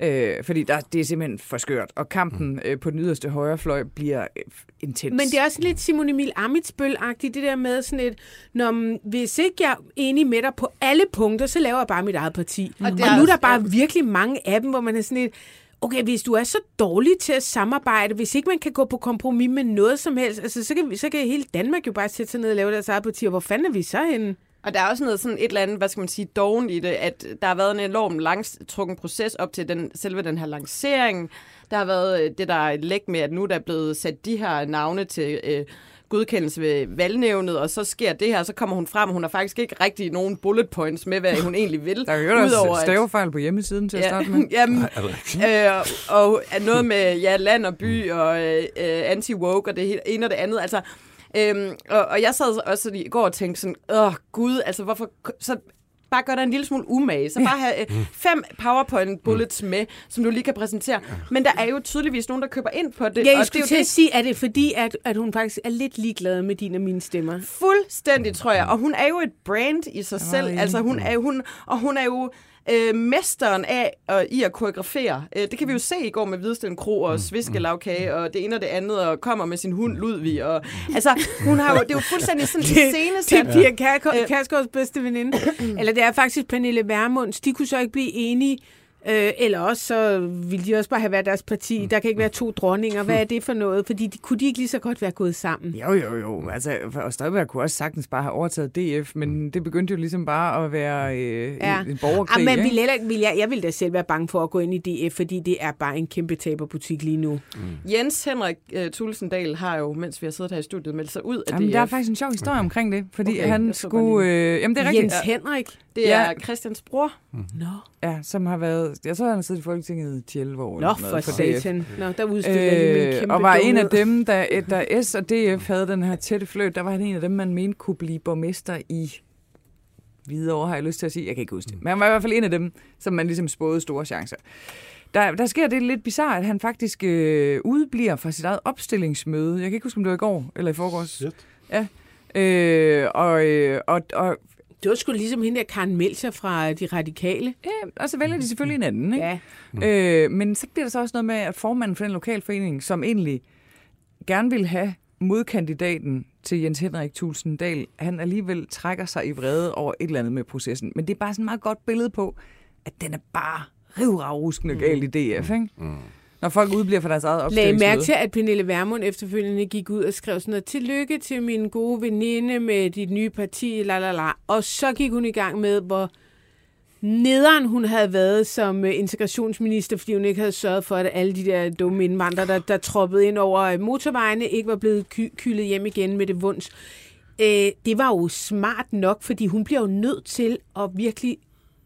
Øh, fordi der, det er simpelthen for skørt, og kampen øh, på den yderste højrefløj bliver øh, intens. Men det er også lidt Simon Emil Amitsbøl-agtigt, det der med sådan et, når, mm, hvis ikke jeg er enig med dig på alle punkter, så laver jeg bare mit eget parti. Og, det og er nu er der bare virkelig mange af dem, hvor man er sådan et, okay, hvis du er så dårlig til at samarbejde, hvis ikke man kan gå på kompromis med noget som helst, altså, så, kan, så kan hele Danmark jo bare sætte sig ned og lave deres eget parti, og hvor fanden er vi så henne? Og der er også noget sådan et eller andet, hvad skal man sige, doven i det, at der har været en enorm langtrukken proces op til den, selve den her lancering. Der har været øh, det der er læk med, at nu der er blevet sat de her navne til øh, godkendelse ved valgnævnet, og så sker det her, og så kommer hun frem, og hun har faktisk ikke rigtig nogen bullet points med, hvad hun egentlig vil. *laughs* Der er jo også stavefejl på hjemmesiden til at starte med. *laughs* jamen, øh, og at noget med ja, land og by og øh, øh, anti-woke og det ene og det andet. Altså, øhm, og, og jeg sad også i går og tænkte sådan, åh gud, altså hvorfor... Så bare gør dig en lille smule umage. Så bare have øh, fem PowerPoint bullets med, som du lige kan præsentere. Men der er jo tydeligvis nogen, der køber ind på det. Ja, jeg det er skulle til at sige, er det fordi, at, at hun faktisk er lidt ligeglad med dine og mine stemmer? Fuldstændig, tror jeg. Og hun er jo et brand i sig selv. Altså, hun er hun, og hun er jo øh, mesteren af øh, i at koreografere. Øh, det kan vi jo se i går med Hvidsten Kro og Sviskelavkage og det ene og det andet, og kommer med sin hund Ludvig. Og, altså, hun har jo, det er jo fuldstændig sådan *laughs* Det, det scenesat. er Pia Øh. Kærsgaards bedste veninde. *clears throat* Eller det er faktisk Pernille Vermunds. De kunne så ikke blive enige Øh, eller også så ville de også bare have været deres parti. Der kan ikke være to dronninger. Hvad er det for noget? Fordi de, kunne de ikke lige så godt være gået sammen? Jo, jo, jo. Altså, og Støjberg kunne også sagtens bare have overtaget DF, men det begyndte jo ligesom bare at være øh, ja. en, en borgerkrig. Ja, men ikke? vil heller, vil jeg, jeg vil da selv være bange for at gå ind i DF, fordi det er bare en kæmpe taberbutik lige nu. Jens Henrik uh, Tulsendal har jo, mens vi har siddet her i studiet, meldt sig ud af Jamen, DF. der er faktisk en sjov historie omkring det, fordi Okay, han skulle... Øh, jamen, det er rigtigt. Jens Henrik. Det er Ja. Christians bror. Nå, Ja, som har været... Jeg så, han har siddet i Folketinget i 11 år. Nå for satan. Nå, der jeg min Øh, kæmpe og var en af dumhed. dem, der, der S og DF havde den her tætte fløjt, der var han en af dem, man mente kunne blive borgmester i Hvidovre, har jeg lyst til at sige. Jeg kan ikke huske det. Men han var i hvert fald en af dem, som man ligesom spåede store chancer. Der, der sker det lidt bizarre, at han faktisk øh, udbliver fra sit eget opstillingsmøde. Jeg kan ikke huske, om det var i går eller i forgårs. Shit. Ja. Øh, og, øh, og, og, Det var sgu ligesom hende der Karen Melcher fra De Radikale. ja, og så vælger de selvfølgelig en anden. Ikke? Ja. Øh, men så bliver der så også noget med, at formanden for den lokalforening, som egentlig gerne vil have modkandidaten til Jens Henrik Thulsen Dahl, han alligevel trækker sig i vrede over et eller andet med processen. Men det er bare sådan et meget godt billede på, at den er bare rivravruskende galt i DF. Ikke? Mm. Når folk udbliver fra deres eget Lagde opstillingsmøde. mærke til, at Pernille Vermund efterfølgende gik ud og skrev sådan noget, tillykke til min gode veninde med dit nye parti, la la la. Og så gik hun i gang med, hvor nederen hun havde været som øh, integrationsminister, fordi hun ikke havde sørget for, at alle de der dumme indvandrere, der, der troppede ind over øh, motorvejene, ikke var blevet ky- kylet hjem igen med det vunds. Øh, det var jo smart nok, fordi hun bliver jo nødt til at virkelig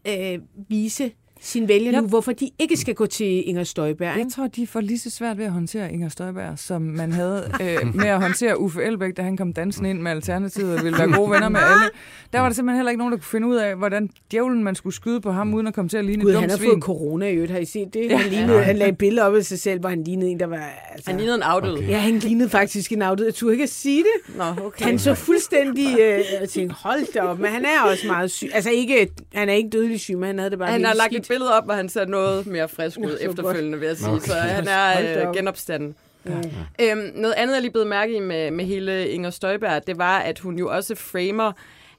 øh, vise sin vælger Ja. nu, hvorfor de ikke skal gå til Inger Støjberg. Jeg Ikke? tror, de får lige så svært ved at håndtere Inger Støjberg, som man havde øh, med at håndtere Uffe Elbæk, da han kom dansende ind med Alternativet og ville være gode venner med *laughs* alle. Der var der simpelthen heller ikke nogen, der kunne finde ud af, hvordan djævlen man skulle skyde på ham, uden at komme til at ligne Gud, et han dumt har svin. fået corona i øvrigt, har I set det? Han, lignede, han lagde et billede op af sig selv, hvor han lignede en, der var... Altså, Han lignede en afdød. Okay. Ja, han lignede faktisk en afdød. Jeg turde ikke at sige det. Nå, okay. Han så fuldstændig... Øh, jeg tænkte, hold da op, men han er også meget syg. Altså, ikke, han er ikke dødelig syg, men han havde det bare Han helt har lagt skidt. Et billede op, hvor han ser noget mere frisk ud *laughs* efterfølgende, vil jeg sige. Okay. Så han er øh, op. genopstanden. Øhm, noget andet, jeg lige blev mærke i med, med hele Inger Støjberg, det var, at hun jo også framer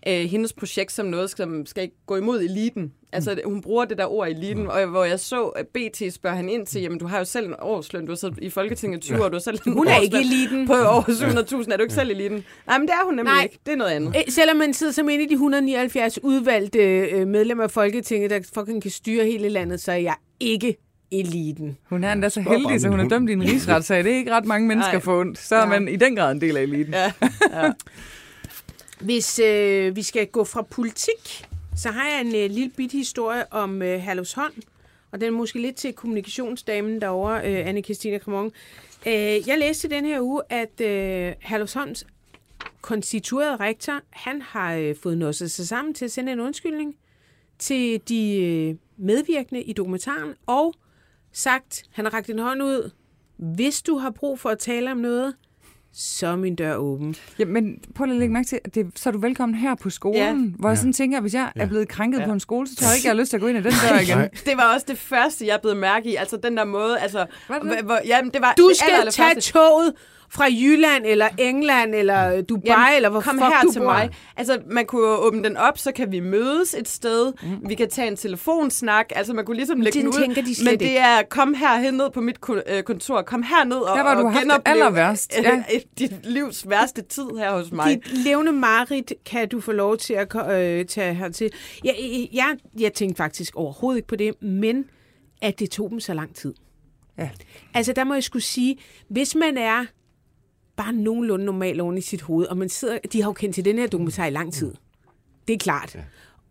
øh, hendes projekt som noget, som skal gå imod eliten. Altså, Mm. hun bruger det der ord eliten, og hvor jeg så, at BT spørger han ind til, jamen, du har jo selv en årsløn, du har siddet i Folketinget i 20 år, du har selv en Hun er ikke eliten. På over 700.000, er du ikke selv eliten? Nej, men det er hun nemlig Nej. ikke. Det er noget andet. Øh, Selvom man sidder som en af de 179 udvalgte øh, medlemmer af Folketinget, der fucking kan styre hele landet, så er jeg ikke eliten. Hun er endda så heldig, så hun er dømt i en rigsretssag. Det er ikke ret mange *laughs* mennesker Nej. for ondt. Så er man i den grad en del af eliten. Ja. *laughs* Hvis øh, vi skal gå fra politik, så har jeg en øh, lille bit historie om øh, Herlufsholm, og den er måske lidt til kommunikationsdamen derovre, øh, anne Christina Cremon. Øh, jeg læste den her uge, at øh, Herlufsholms konstituerede rektor, han har øh, fået nået sig sammen til at sende en undskyldning til de øh, medvirkende i dokumentaren, og sagt, han har rakt en hånd ud, hvis du har brug for at tale om noget, så er min dør åben. Ja, men prøv lige at lægge mærke til, at det, så er du velkommen her på skolen, Ja. hvor jeg sådan tænker, hvis jeg er blevet krænket på en skole, så tror jeg ikke, jeg har lyst til at gå ind i den *laughs* dør igen. Nej. Det var også det første, jeg blev mærke i. Altså den der måde, altså... Var det det? Hvor, jamen, det var Du det skal tage toget fra Jylland, eller England, eller Dubai, Jamen, eller hvor kom fuck her du til bor. mig. Altså, man kunne åbne den op, så kan vi mødes et sted. Mm. Vi kan tage en telefonsnak. Altså, man kunne ligesom lægge Den den ud. tænker de Men det er, kom her ned på mit øh, kontor. Kom herned og, Der, hvor du og genopleve. Ja. *laughs* dit livs værste tid her hos mig. Dit levende marit kan du få lov til at øh, tage hertil. Jeg, jeg, jeg, jeg tænkte faktisk overhovedet ikke på det, men at det tog dem så lang tid. Ja. Altså, der må jeg skulle sige, hvis man er bare nogenlunde normal oven i sit hoved, og man sidder, de har jo kendt til den her dokumentar i lang tid. Det er klart. Ja.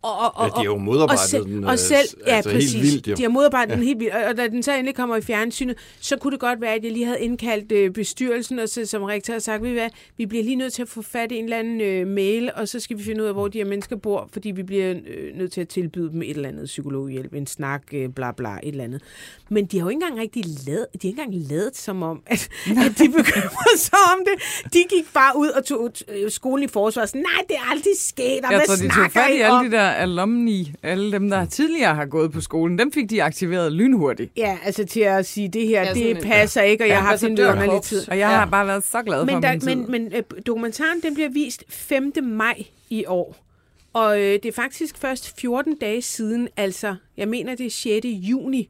Og, og, og, Ja, de har jo modarbejdet og selv, den, og øh, selv, ja, altså helt præcis. vildt, jo. De har modarbejdet ja. den helt vildt. Og, og da den så endelig kommer i fjernsynet, så kunne det godt være, at jeg lige havde indkaldt øh, bestyrelsen, og så som rektor har sagt, ved I hvad, vi bliver lige nødt til at få fat i en eller anden øh, mail, og så skal vi finde ud af, hvor de her mennesker bor, fordi vi bliver øh, nødt til at tilbyde dem et eller andet psykologhjælp, en snak, øh, bla bla, et eller andet. Men de har jo ikke engang rigtig lavet, de har ikke engang lavet som om, at, at de bekymrede sig om det. De gik bare ud og tog øh, skolen i forsvar, og sådan, nej, det er aldrig sket, og Jeg hvad tror, de tog snakker fat i om? alle de der alumni, alle dem, der tidligere har gået på skolen. Dem fik de aktiveret lynhurtigt. Ja, altså til at sige, det her, Ja, ja, det passer ikke, og jeg Ja, har haft en underlig tid. Og jeg har bare været så glad for Men, min der, tid. men, men øh, dokumentaren, den bliver vist 5. maj i år. Og øh, det er faktisk først 14 dage siden, altså jeg mener det er 6. juni,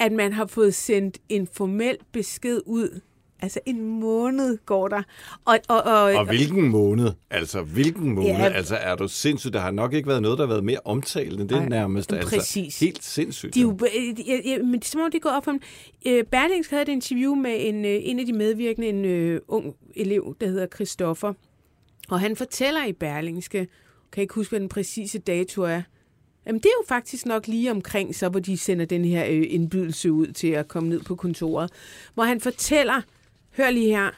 at man har fået sendt en formel besked ud. Altså en måned går der. Og, og, og, Og hvilken måned? Altså, hvilken måned? Ja. Altså, er du sindssygt? Der har nok ikke været noget, der har været mere omtalt end det Ej, nærmest. Altså, præcis. Helt sindssygt. De jo, ja, ja, men det er som om, det går op for dem. Øh, Berlingske havde et interview med en, øh, en af de medvirkende, en øh, ung elev, der hedder Christoffer. Og han fortæller i Berlingske, kan jeg ikke huske, hvad den præcise dato er, Jamen, det er jo faktisk nok lige omkring, så hvor de sender den her øh, indbydelse ud til at komme ned på kontoret, hvor han fortæller, hør lige her,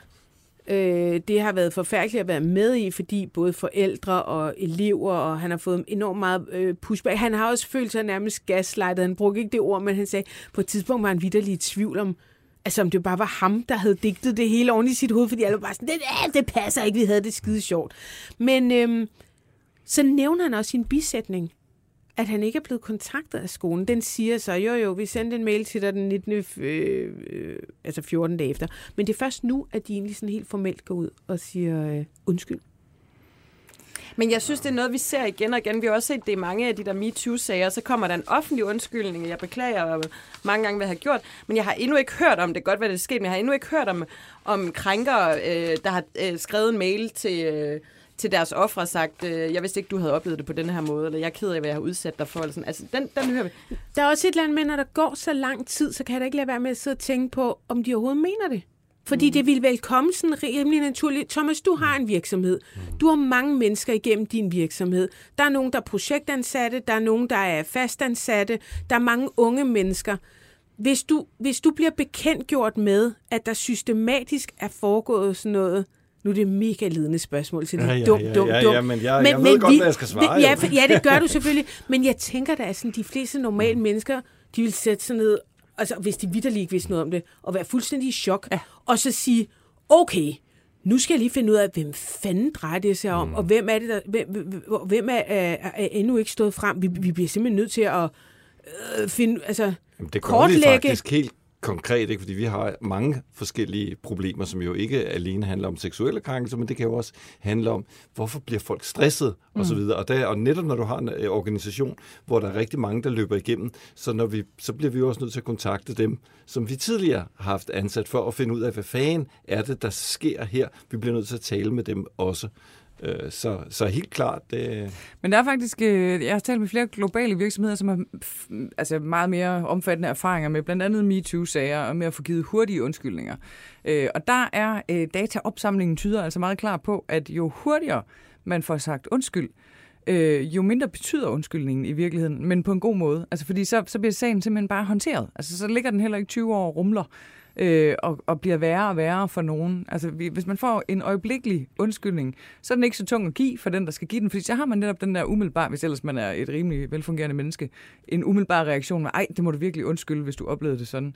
øh, det har været forfærdeligt at være med i, fordi både forældre og elever, og han har fået enormt meget øh, pushback. Han har også følt sig nærmest gaslightet. Han brugte ikke det ord, men han sagde, på et tidspunkt var han vidderlig i tvivl om, altså om det bare var ham, der havde digtet det hele oven i sit hoved, fordi alle var bare sådan, det, det passer ikke, vi havde det skide sjovt. Men øhm, så nævner han også sin bisætning, at han ikke er blevet kontaktet af skolen. Den siger så, jo jo, vi sendte en mail til dig den 19. Øh, øh, altså 14 dage efter. Men det er først nu, at de egentlig sådan helt formelt går ud og siger øh, undskyld. Men jeg synes, det er noget, vi ser igen og igen. Vi har også set det i mange af de der MeToo-sager. Så kommer der en offentlig undskyldning, jeg beklager og mange gange, hvad jeg har gjort. Men jeg har endnu ikke hørt om det. Godt, hvad det er sket, men jeg har endnu ikke hørt om, om krænker, øh, der har øh, skrevet en mail til... Øh, til deres ofre sagt, øh, jeg vidste ikke, du havde oplevet det på den her måde, eller jeg er ked af, hvad jeg har udsat dig for. Eller sådan. Altså, den, den hører vi. Der er også et eller andet med, når der går så lang tid, så kan jeg da ikke lade være med at sidde og tænke på, om de overhovedet mener det. Fordi mm. det ville vel komme sådan rimelig naturligt. Thomas, du har en virksomhed. Du har mange mennesker igennem din virksomhed. Der er nogen, der er projektansatte, der er nogen, der er fastansatte, der er mange unge mennesker. Hvis du, hvis du bliver bekendtgjort med, at der systematisk er foregået sådan noget, nu er det et mega lidende spørgsmål til det. Ja, ja, dum, ja, dum, ja, dum. ja, men jeg- jeg ved godt, hvad jeg skal svare, Ja, jo. for, ja, det gør du *laughs* selvfølgelig. Men jeg tænker da, at sådan, de fleste normale mennesker, de vil sætte sig ned, altså hvis de vidderligt ikke vidste noget om det, og være fuldstændig i chok, ja. og så sige, okay, nu skal jeg lige finde ud af, hvem fanden drejer det sig om, mm. og hvem er det, der, hvem, hvem- er, er, er endnu ikke stået frem. Vi, vi bliver simpelthen nødt til at øh, finde, altså, Jamen, det vi kortlægge. faktisk helt konkret, ikke? fordi vi har mange forskellige problemer, som jo ikke alene handler om seksuelle krænkelser, men det kan jo også handle om, hvorfor bliver folk stresset og så videre. Og, der, og netop når du har en øh, organisation, hvor der er rigtig mange, der løber igennem, så, når vi, så bliver vi jo også nødt til at kontakte dem, som vi tidligere har haft ansat for at finde ud af, hvad fanden er det, der sker her. Vi bliver nødt til at tale med dem også. Øh, Så, så helt klart, det, Men der er faktisk, øh, jeg har talt med flere globale virksomheder, som har altså meget mere omfattende erfaringer med blandt andet MeToo-sager og med at få givet hurtige undskyldninger. Øh, Og der er øh, dataopsamlingen tyder altså meget klar på, at jo hurtigere man får sagt undskyld, øh, jo mindre betyder undskyldningen i virkeligheden, men på en god måde. Altså fordi så, så bliver sagen simpelthen bare håndteret. Altså så ligger den heller ikke 20 år og rumler øh, og, og bliver værre og værre for nogen. Altså vi- hvis man får en øjeblikkelig undskyldning, så er den ikke så tung at give for den, der skal give den, fordi så har man netop den der umiddelbar, hvis ellers man er et rimelig velfungerende menneske, en umiddelbar reaktion med, ej, det må du virkelig undskylde, hvis du oplevede det sådan.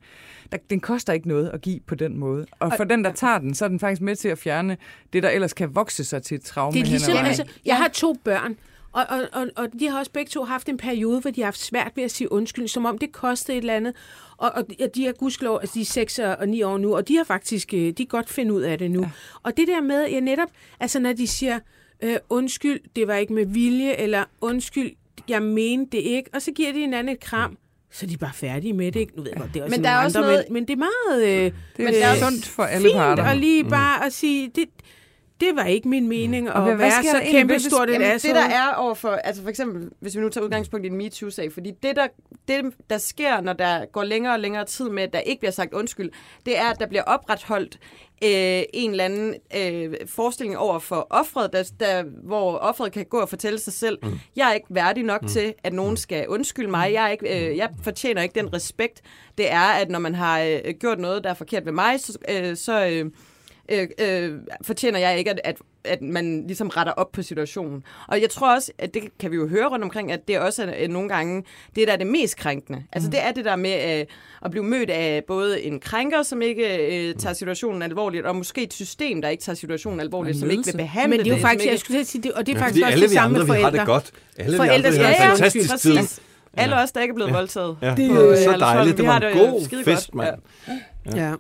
Der, den koster ikke noget at give på den måde. Og for den, der tager den, så er den faktisk med til at fjerne det, der ellers kan vokse sig til et traume. Det er ligesom, altså, jeg har to børn, og, og, og, og de har også begge to haft en periode, hvor de har haft svært ved at sige undskyld, som om det kostede et eller andet. Og, og de- og de er gudskelov, altså de er 6 og 9 år nu, og de har faktisk, øh, de kan godt finde ud af det nu. Ja. Og det der med, ja netop, altså når de siger, øh, undskyld, det var ikke med vilje, eller undskyld, jeg mente det ikke, og så giver de en anden et kram, så er de bare færdige med det. Ikke? Nu ved jeg godt, det er også Men der er nogle også andre, noget- men, men det er meget øh, det er er sundt for alle fint parter. at lige bare at sige, det, det var ikke min mening Og at hvad- være så kæmpe stort et Jamen, det asshole. der er overfor, altså for eksempel, hvis vi nu tager udgangspunkt i en MeToo-sag, fordi det der, det, der sker, når der går længere og længere tid med, at der ikke bliver sagt undskyld, det er, at der bliver opretholdt øh, en eller anden øh, forestilling over for offret, der, der, hvor offret kan gå og fortælle sig selv, mm. jeg er ikke værdig nok mm. til, at nogen skal undskylde mig, jeg, er ikke, øh, jeg fortjener ikke den respekt, det er, at når man har øh, gjort noget, der er forkert ved mig, så, øh, så øh, øh, øh, fortjener jeg ikke, at, at, at man ligesom retter op på situationen. Og jeg tror også, at det kan vi jo høre rundt omkring, at det også er øh, nogle gange det, der er det mest krænkende. Altså det er det der med øh, at blive mødt af både en krænker, som ikke øh, tager situationen alvorligt, og måske et system, der ikke tager situationen alvorligt, som ikke vil behandle Men det er jo faktisk, ikke- jeg skulle sige det, og det er Ja, faktisk også alle det samme andre, med vi har det forældre. godt. Alle Forældre vi andre, vi har en fantastisk tid. præcis. Alle os, der ikke er blevet voldtaget. Ja. Det er er så dejligt. Det var en god skide fest, mand. Ja.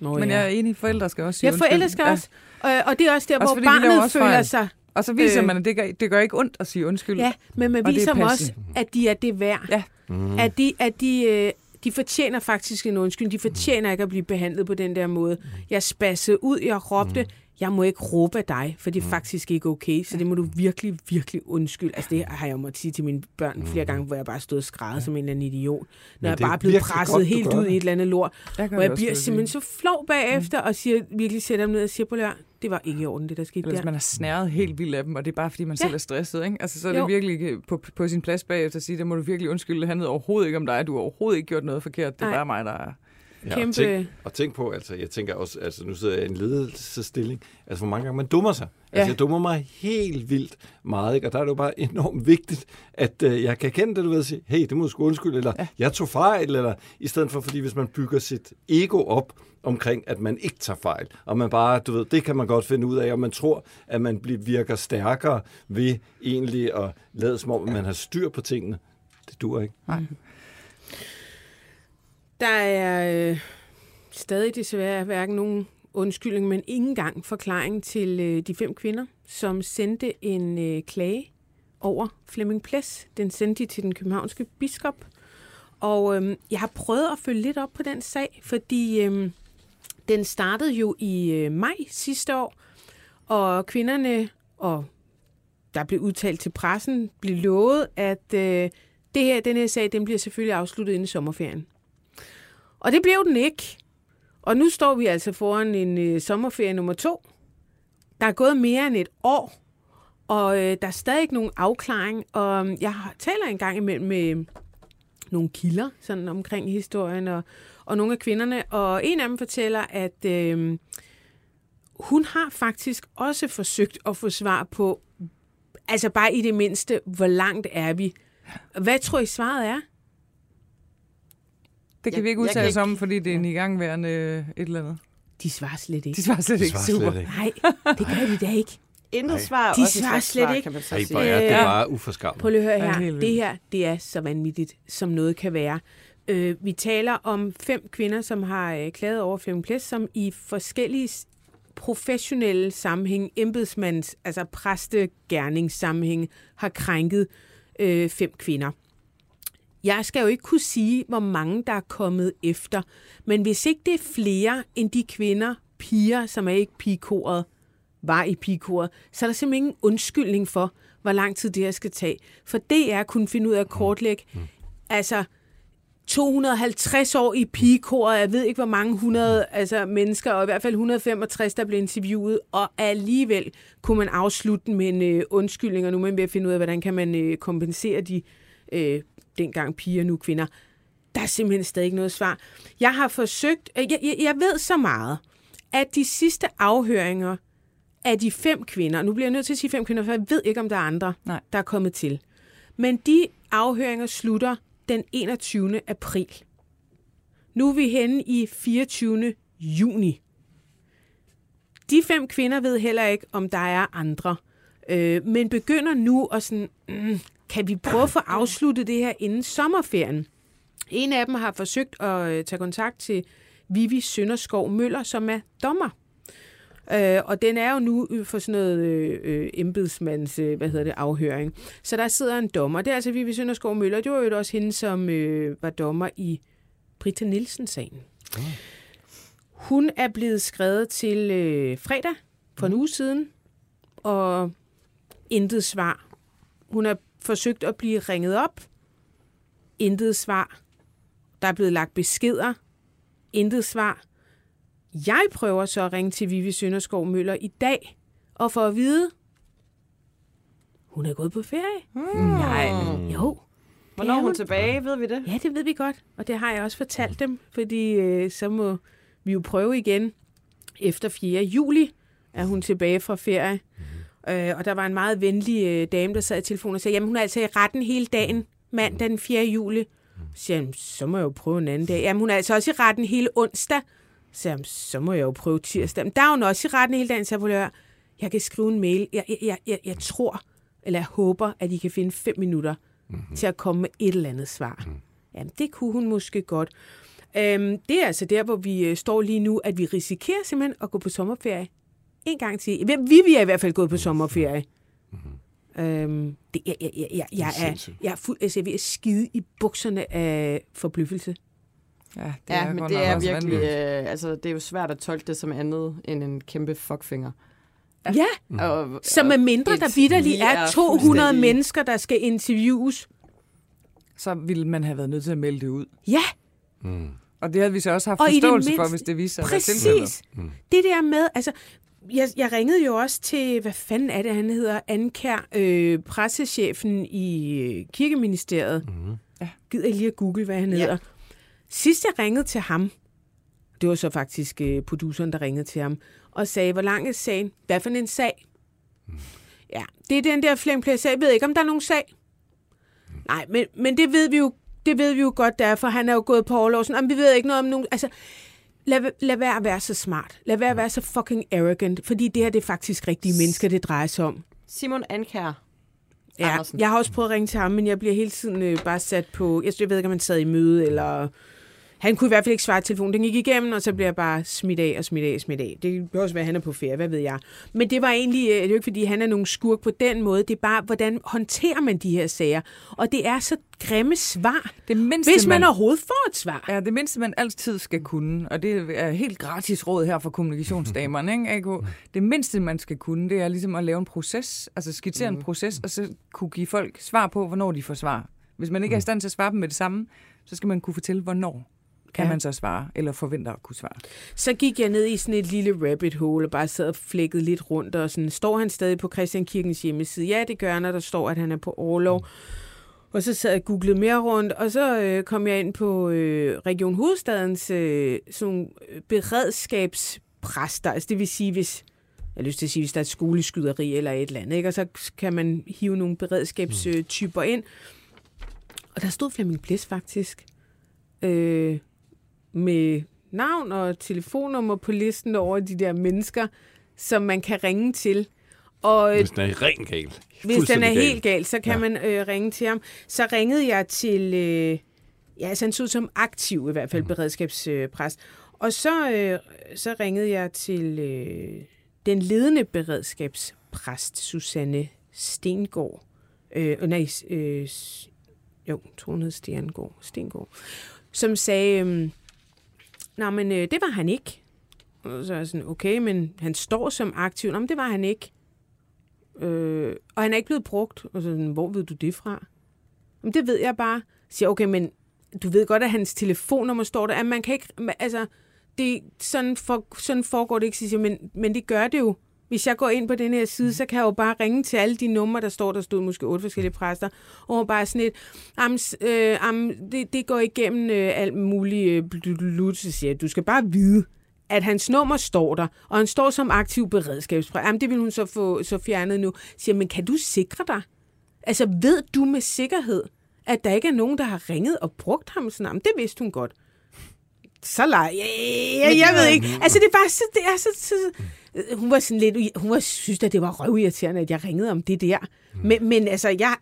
Nå, Men ja. jeg er enig, forældre skal også sige Ja, forældre skal også. Og, og det er også der, Også hvor barnet også føler fejl. sig Og så viser Øh. man, at det gør, det gør ikke ondt at sige undskyld. Ja, men man Og er viser dem også, at de er det værd. Ja. Mm. At de, at de, øh, de fortjener faktisk en undskyld. De fortjener ikke at blive behandlet på den der måde. Jeg spassede ud, jeg råbte, jeg må ikke råbe af dig, for det er faktisk ikke okay. Så det må du virkelig, virkelig undskylde. Altså det har jeg måttet sige til mine børn flere gange, hvor jeg bare stod og skrædede som en eller anden idiot. Når Men jeg er bare er blevet presset godt, helt ud i et eller andet lort. Jeg Hvor jeg bliver simpelthen så flov bagefter, og siger, virkelig sætter dem ned og siger, på det var ikke i orden, det der skete Eller hvis der. man er snæret helt vildt af dem, og det er bare fordi, man Ja. selv er stresset, ikke? Altså, så er Jo. det virkelig på, på sin plads bagefter at sige, det må du virkelig undskylde. Det handlede overhovedet ikke om dig. Du har overhovedet ikke gjort noget forkert. Det er bare mig, der er... Ja, Kæmpe- og, tænk, og tænk på, altså, jeg tænker også, altså nu sidder jeg i en ledelsesstilling, altså hvor mange gange man dummer sig. Altså Ja. jeg dummer mig helt vildt meget, ikke? og der er det jo bare enormt vigtigt, at øh, jeg kan kende det, du ved, og sige, hey, det må du sgu undskylde, eller ja. jeg tog fejl, eller i stedet for, fordi hvis man bygger sit ego op omkring, at man ikke tager fejl, og man bare, du ved, det kan man godt finde ud af, og man tror, at man bliver, virker stærkere ved egentlig at lade som om, at man har styr på tingene. Det dur ikke. Nej. Der er øh, stadig desværre hverken nogen undskyldning, men ikke engang forklaring til øh, de fem kvinder, som sendte en øh, klage over Flemming Ples. Den sendte de til den københavnske biskop. Og øh, jeg har prøvet at følge lidt op på den sag, fordi øh, den startede jo i øh, maj sidste år, og kvinderne, og der blev udtalt til pressen, blev lovet, at øh, det her, den her sag, den bliver selvfølgelig afsluttet inden sommerferien. Og det blev den ikke. Og nu står vi altså foran en øh, sommerferie nummer to. Der er gået mere end et år, og øh, der er stadig ikke nogen afklaring. Og øh, jeg taler en gang imellem med øh, nogle kilder sådan omkring historien, og, og nogle af kvinderne, og en af dem fortæller, at øh, hun har faktisk også forsøgt at få svar på, altså bare i det mindste, hvor langt er vi? Hvad tror I svaret er? Det kan Jeg- vi ikke udtale os om, fordi det er en igangværende øh, et eller andet. De svarer slet ikke. De svarer slet Det ikke svarer super. slet ikke. Nej, det gør de da ikke. Intet svar, De svarer slet svar, ikke. Ej, hvor er det bare uforskammet. Prøv lige at høre her. Det her, det er så vanvittigt, som noget kan være. Øh, vi taler om fem kvinder, som har øh, klaget over Flemming Ples, som i forskellige professionelle sammenhæng, embedsmands, altså præstegærningssammenhæng, har krænket øh, fem kvinder. Jeg skal jo ikke kunne sige, hvor mange der er kommet efter, men hvis ikke det er flere end de kvinder, piger, som er ikke pigekoret, var i pigekoret, så er der simpelthen ingen undskyldning for, hvor lang tid det her skal tage. For det er at kunne finde ud af at kortlægge, altså 250 år i pigekoret, jeg ved ikke hvor mange hundrede altså, mennesker, og i hvert fald 165, der blev interviewet, og alligevel kunne man afslutte med en øh, undskyldning, og nu er man ved at finde ud af, hvordan kan man øh, kompensere de øh, dengang piger, nu kvinder. Der er simpelthen stadig ikke noget svar. Jeg har forsøgt, øh, jeg, jeg, jeg ved så meget, at de sidste afhøringer af de fem kvinder, nu bliver jeg nødt til at sige fem kvinder, for jeg ved ikke, om der er andre, Nej. der er kommet til. Men de afhøringer slutter den 21. april. Nu er vi henne i 24. juni. De fem kvinder ved heller ikke, om der er andre, øh, men begynder nu at sådan, mm, kan vi prøve at få afsluttet det her inden sommerferien? En af dem har forsøgt at øh, tage kontakt til Vivi Sønderskov Møller, som er dommer. Øh, og den er jo nu øh, for sådan noget øh, øh, embedsmands, øh, hvad hedder det, afhøring. Så der sidder en dommer. Det er altså Vivi Sønderskov Møller. Det var jo også hende, som øh, var dommer i Britta Nielsen-sagen. Hun er blevet skrevet til øh, fredag for en uge siden, og intet svar. Hun har forsøgt at blive ringet op. Intet svar. Der er blevet lagt beskeder. Intet svar. Jeg prøver så at ringe til Vivi Sønderskov Møller i dag, og for at vide, hun er gået på ferie. Nej. Jo. Hvornår er er hun hun. tilbage, ved vi det? Ja, det ved vi godt, og det har jeg også fortalt dem, fordi øh, så må vi jo prøve igen. Efter 4. juli er hun tilbage fra ferie, øh, og der var en meget venlig øh, dame, der sad i telefonen og sagde, jamen hun er altså i retten hele dagen, mandag den 4. juli. Så siger jeg, "Jamen, så må jeg jo prøve en anden dag. Jamen hun er altså også i retten hele onsdag. Så siger jeg, så må jeg jo prøve tirsdag. Men der er hun også i retten hele dagen, så jeg høre, jeg kan skrive en mail. Jeg, jeg, jeg, jeg, jeg tror, eller jeg håber, at I kan finde fem minutter mm-hmm. til at komme med et eller andet svar. Mm. Jamen, det kunne hun måske godt. Øhm, det er altså der, hvor vi øh, står lige nu, at vi risikerer simpelthen at gå på sommerferie en gang til. Vi vi er i hvert fald gået på sommerferie. Øhm, det, jeg, jeg, jeg, jeg, jeg, er, jeg er fuld, altså, jeg er ved at skide i bukserne af forbløffelse. Ja, det Ja, men godt det er virkelig, øh, altså det er jo svært at tolke det som andet end en kæmpe fuckfinger. Ja, Mm. Og, så med mindre der vidderligt er er 200 fuldstændig- mennesker, der skal interviews. Så ville man have været nødt til at melde det ud. Ja, Mm. Og det havde vi så også haft Og forståelse for, mindste- hvis det viste sig præcis. Det der med, altså, jeg, jeg ringede jo også til, hvad fanden er det, han hedder, Anker, øh, pressechefen i øh, kirkeministeriet. Mm. Ja. Gider jeg lige at google, hvad han Ja. hedder. Sidst jeg ringede til ham, det var så faktisk øh, produceren, der ringede til ham, og sagde, hvor lang er sagen? Hvad for en sag? Ja, det er den der Flemmplads Jeg ved ikke, om der er nogen sag. Nej, men, men det ved vi jo det ved vi jo godt, derfor han er jo gået på overlov. Sådan, "Jamen, vi ved ikke noget om nogen... Altså, lad, lad være at være så smart. Lad være at være så fucking arrogant, fordi det her det er faktisk rigtige mennesker, det drejer sig om. Simon Ankær. Ja, Andersen. jeg har også prøvet at ringe til ham, men jeg bliver hele tiden øh, bare sat på... Jeg, jeg ved ikke, om han sad i møde, eller... Han kunne i hvert fald ikke svare telefonen. Den gik igennem, og så bliver jeg bare smidt af og smidt af og smidt af. Det kan også være, at han er på ferie, hvad ved jeg. Men det var egentlig... øh, Det er jo ikke, fordi han er nogen skurk på den måde. Det er bare, hvordan håndterer man de her sager? Og det er så grimme svar, Det mindste, hvis man overhovedet får et svar. Ja, det mindste, man altid skal kunne, og det er helt gratis råd her for kommunikationsdamerne, ikke, AK? Det mindste, man skal kunne, det er ligesom at lave en proces, altså skitsere en proces, og så kunne give folk svar på, hvornår de får svar. Hvis man ikke er i stand til at svare dem med det samme, så skal man kunne fortælle, hvornår kan Ja. man så svare, eller forventer at kunne svare. Så gik jeg ned i sådan et lille rabbit hole og bare sad og flækkede lidt rundt. Og sådan, står han stadig på Christian Kirkens hjemmeside? Ja, det gør han, og der står, at han er på overlov. Og så sad jeg og googlede mere rundt, og så øh, kom jeg ind på øh, Region Hovedstadens øh, sådan beredskabspræster. Altså det vil sige, hvis jeg har lyst til at sige, hvis der er et skoleskyderi eller et eller andet, ikke? og så kan man hive nogle beredskabstyper ind. Og der stod Flemming Bliss faktisk øh, med navn og telefonnummer på listen over de der mennesker, som man kan ringe til. Og øh, Hvis den er rent gal. hvis den er Fuldstændig helt gal, så kan ja. Man øh, ringe til ham. Så ringede jeg til, øh, ja, altså han så ud som aktiv i hvert fald, mm. beredskabspræst. Og så, øh, så ringede jeg til øh, den ledende beredskabspræst, Susanne Stengård. Øh, øh, nej, øh, jo, jeg tror hun hed Stengård, Stengård, som sagde, øh, nej, men øh, det var han ikke. Og så er jeg sådan, okay, men han står som aktiv. Nå, men det var han ikke. Øh, og han er ikke blevet brugt. Og så sådan, hvor ved du det fra? Jamen, det ved jeg bare. Så siger okay, men du ved godt, at hans telefonnummer står der. At man kan ikke, altså, det, sådan, for, sådan foregår det ikke, så siger, men, men det gør det jo. Hvis jeg går ind på den her side, så kan jeg jo bare ringe til alle de numre, der står, der stod måske otte forskellige præster, og bare sådan et, am, øh, am, det, det går igennem øh, alt muligt øh, så siger jeg, du skal bare vide, at hans nummer står der, og han står som aktiv beredskabspræst. Jamen, det vil hun så få så fjernet nu. Siger, jeg, men kan du sikre dig? Altså, ved du med sikkerhed, at der ikke er nogen, der har ringet og brugt ham sådan? Jamen, det vidste hun godt. Så leg. Jeg, jeg, jeg ved ikke. Altså, det er bare så... Det er så, så hun var sådan lidt... Hun var, synes, at det var røvirriterende, at jeg ringede om det der. Men, men altså, jeg,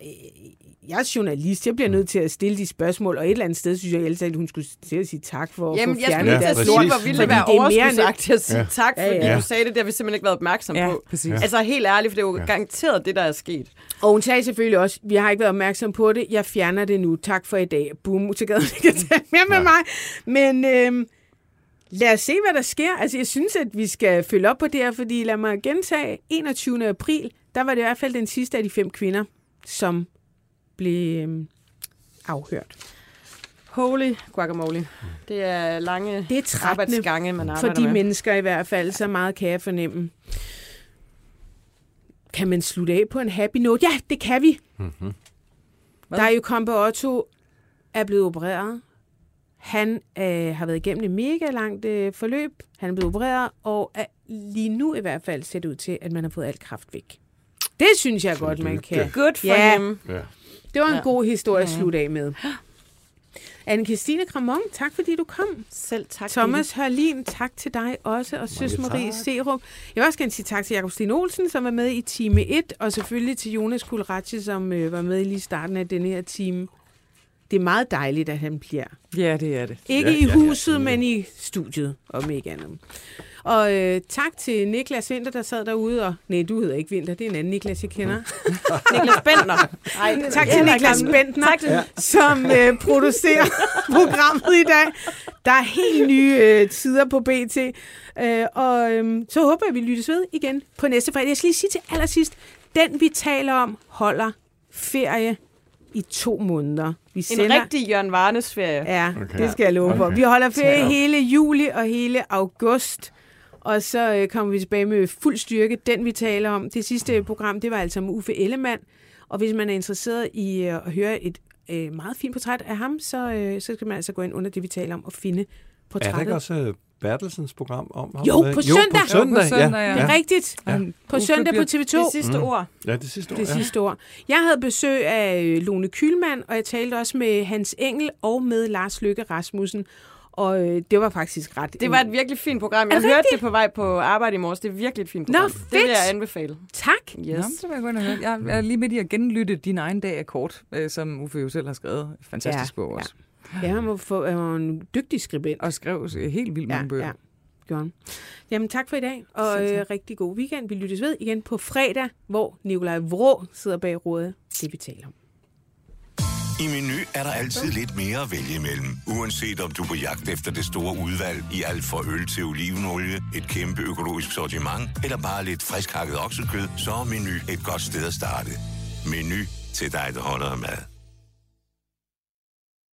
jeg er journalist. Jeg bliver nødt til at stille de spørgsmål, og et eller andet sted synes jeg ellers, at hun skulle til at sige tak for Jamen, at få jeg skulle fjernet Ja, lige til at deres sige, præcis. hvor ville det være det er mere end- overskudsagtigt at sige Ja. tak, fordi Ja, ja. du sagde det, det har vi simpelthen ikke været opmærksom Ja, på. præcis. Altså helt ærligt, for det er jo garanteret det, der er sket. Og hun sagde selvfølgelig også, vi har ikke været opmærksom på det, jeg fjerner det nu, tak for i dag. Boom, så gad hun ikke at tage mere med mig. Men øhm, lad os se, hvad der sker. Altså, jeg synes, at vi skal følge op på det her, fordi lad mig gentage, 21. april, der var det i hvert fald den sidste af de fem kvinder, som blev øhm, afhørt. Holy guacamole. Det er lange Det er arbejdsgange, man for arbejder de med. mennesker i hvert fald, så meget kan jeg fornemme. Kan man slutte af på en happy note? Ja, det kan vi. Mm-hmm. Der er jo Kompe Otto er blevet opereret. Han øh, har været igennem et mega langt øh, forløb. Han er blevet opereret, og er lige nu i hvert fald ser det ud til, at man har fået alt kraft væk. Det synes jeg godt, man kan. Good for Ja. him. Ja. Det var en Ja. god historie at slutte af med. Anne-Christine Kramon, tak fordi du kom. Selv tak. Thomas Hørlin, tak til dig også, og Søs Marie Serup. Jeg vil også gerne sige tak til Jakob Sten Olsen, som er med i time 1, og selvfølgelig til Jonas Kulratje, som øh, var med i lige starten af denne her time. Det er meget dejligt, at han bliver. Ja, det er det. Ikke Ja, i ja, ja, huset, sådan er men i studiet, om ikke andet. Og øh, tak til Niklas Vinter, der sad derude. Og, nej, du hedder ikke Vinter, det er en anden Niklas, jeg kender. *laughs* Niklas Bentner. Ej, tak til Niklas Bentner, Tak til- som øh, producerer *laughs* programmet i dag. Der er helt nye øh, tider på BT. Øh, og øh, så håber jeg, vi lyttes ved igen på næste fredag. Jeg skal lige sige til allersidst, den vi taler om, holder ferie i to måneder. Vi En sender, rigtig Jørgen Varnes ferie. Ja, okay. det skal jeg love for. Okay. Vi holder ferie hele juli og hele august. Og så øh, kommer vi tilbage med fuld styrke. Den, vi taler om, det sidste program, det var altså om Uffe Ellemann. Og hvis man er interesseret i øh, at høre et øh, meget fint portræt af ham, så, øh, så skal man altså gå ind under det, vi taler om, og finde Er portrættet. der ikke også øh, Bertelsens program om ham? Jo, på søndag. Jo, på søndag, Jo, på søndag, ja. ja. Det er rigtigt. Ja. På Uffe søndag på bliver- TV2. Det sidste Mm. ord. Ja, det sidste år. Det ja. sidste år. Jeg havde besøg af øh, Lone Kylmand, og jeg talte også med Hans Engel og med Lars Lykke Rasmussen. Og øh, det var faktisk ret... Det var et virkelig fint program. Jeg det hørte det på vej på arbejde i morges. Det er virkelig et fint Nå, program. Det vil fedt. jeg anbefale. Tak. Yes. Nå, så vil jeg og høre. Jeg er lige midt i at genlytte Din egen dag er kort, øh, som Uffe jo selv har skrevet. Fantastisk Ja, bog også. Ja, han var, for, han var en dygtig skribent. Og skrev øh, helt vildt mange bøger. ja. Gjorde. Jamen tak for i dag, og øh, rigtig god weekend. Vi lyttes ved igen på fredag, hvor Nikolaj Vrå sidder bag rådet. Det vi taler om. I Meny er der altid lidt mere at vælge imellem. Uanset om du er på jagt efter det store udvalg i alt fra øl til olivenolie, et kæmpe økologisk sortiment eller bare lidt frisk hakket oksekød, så er Meny et godt sted at starte. Meny til dig, der holder af mad.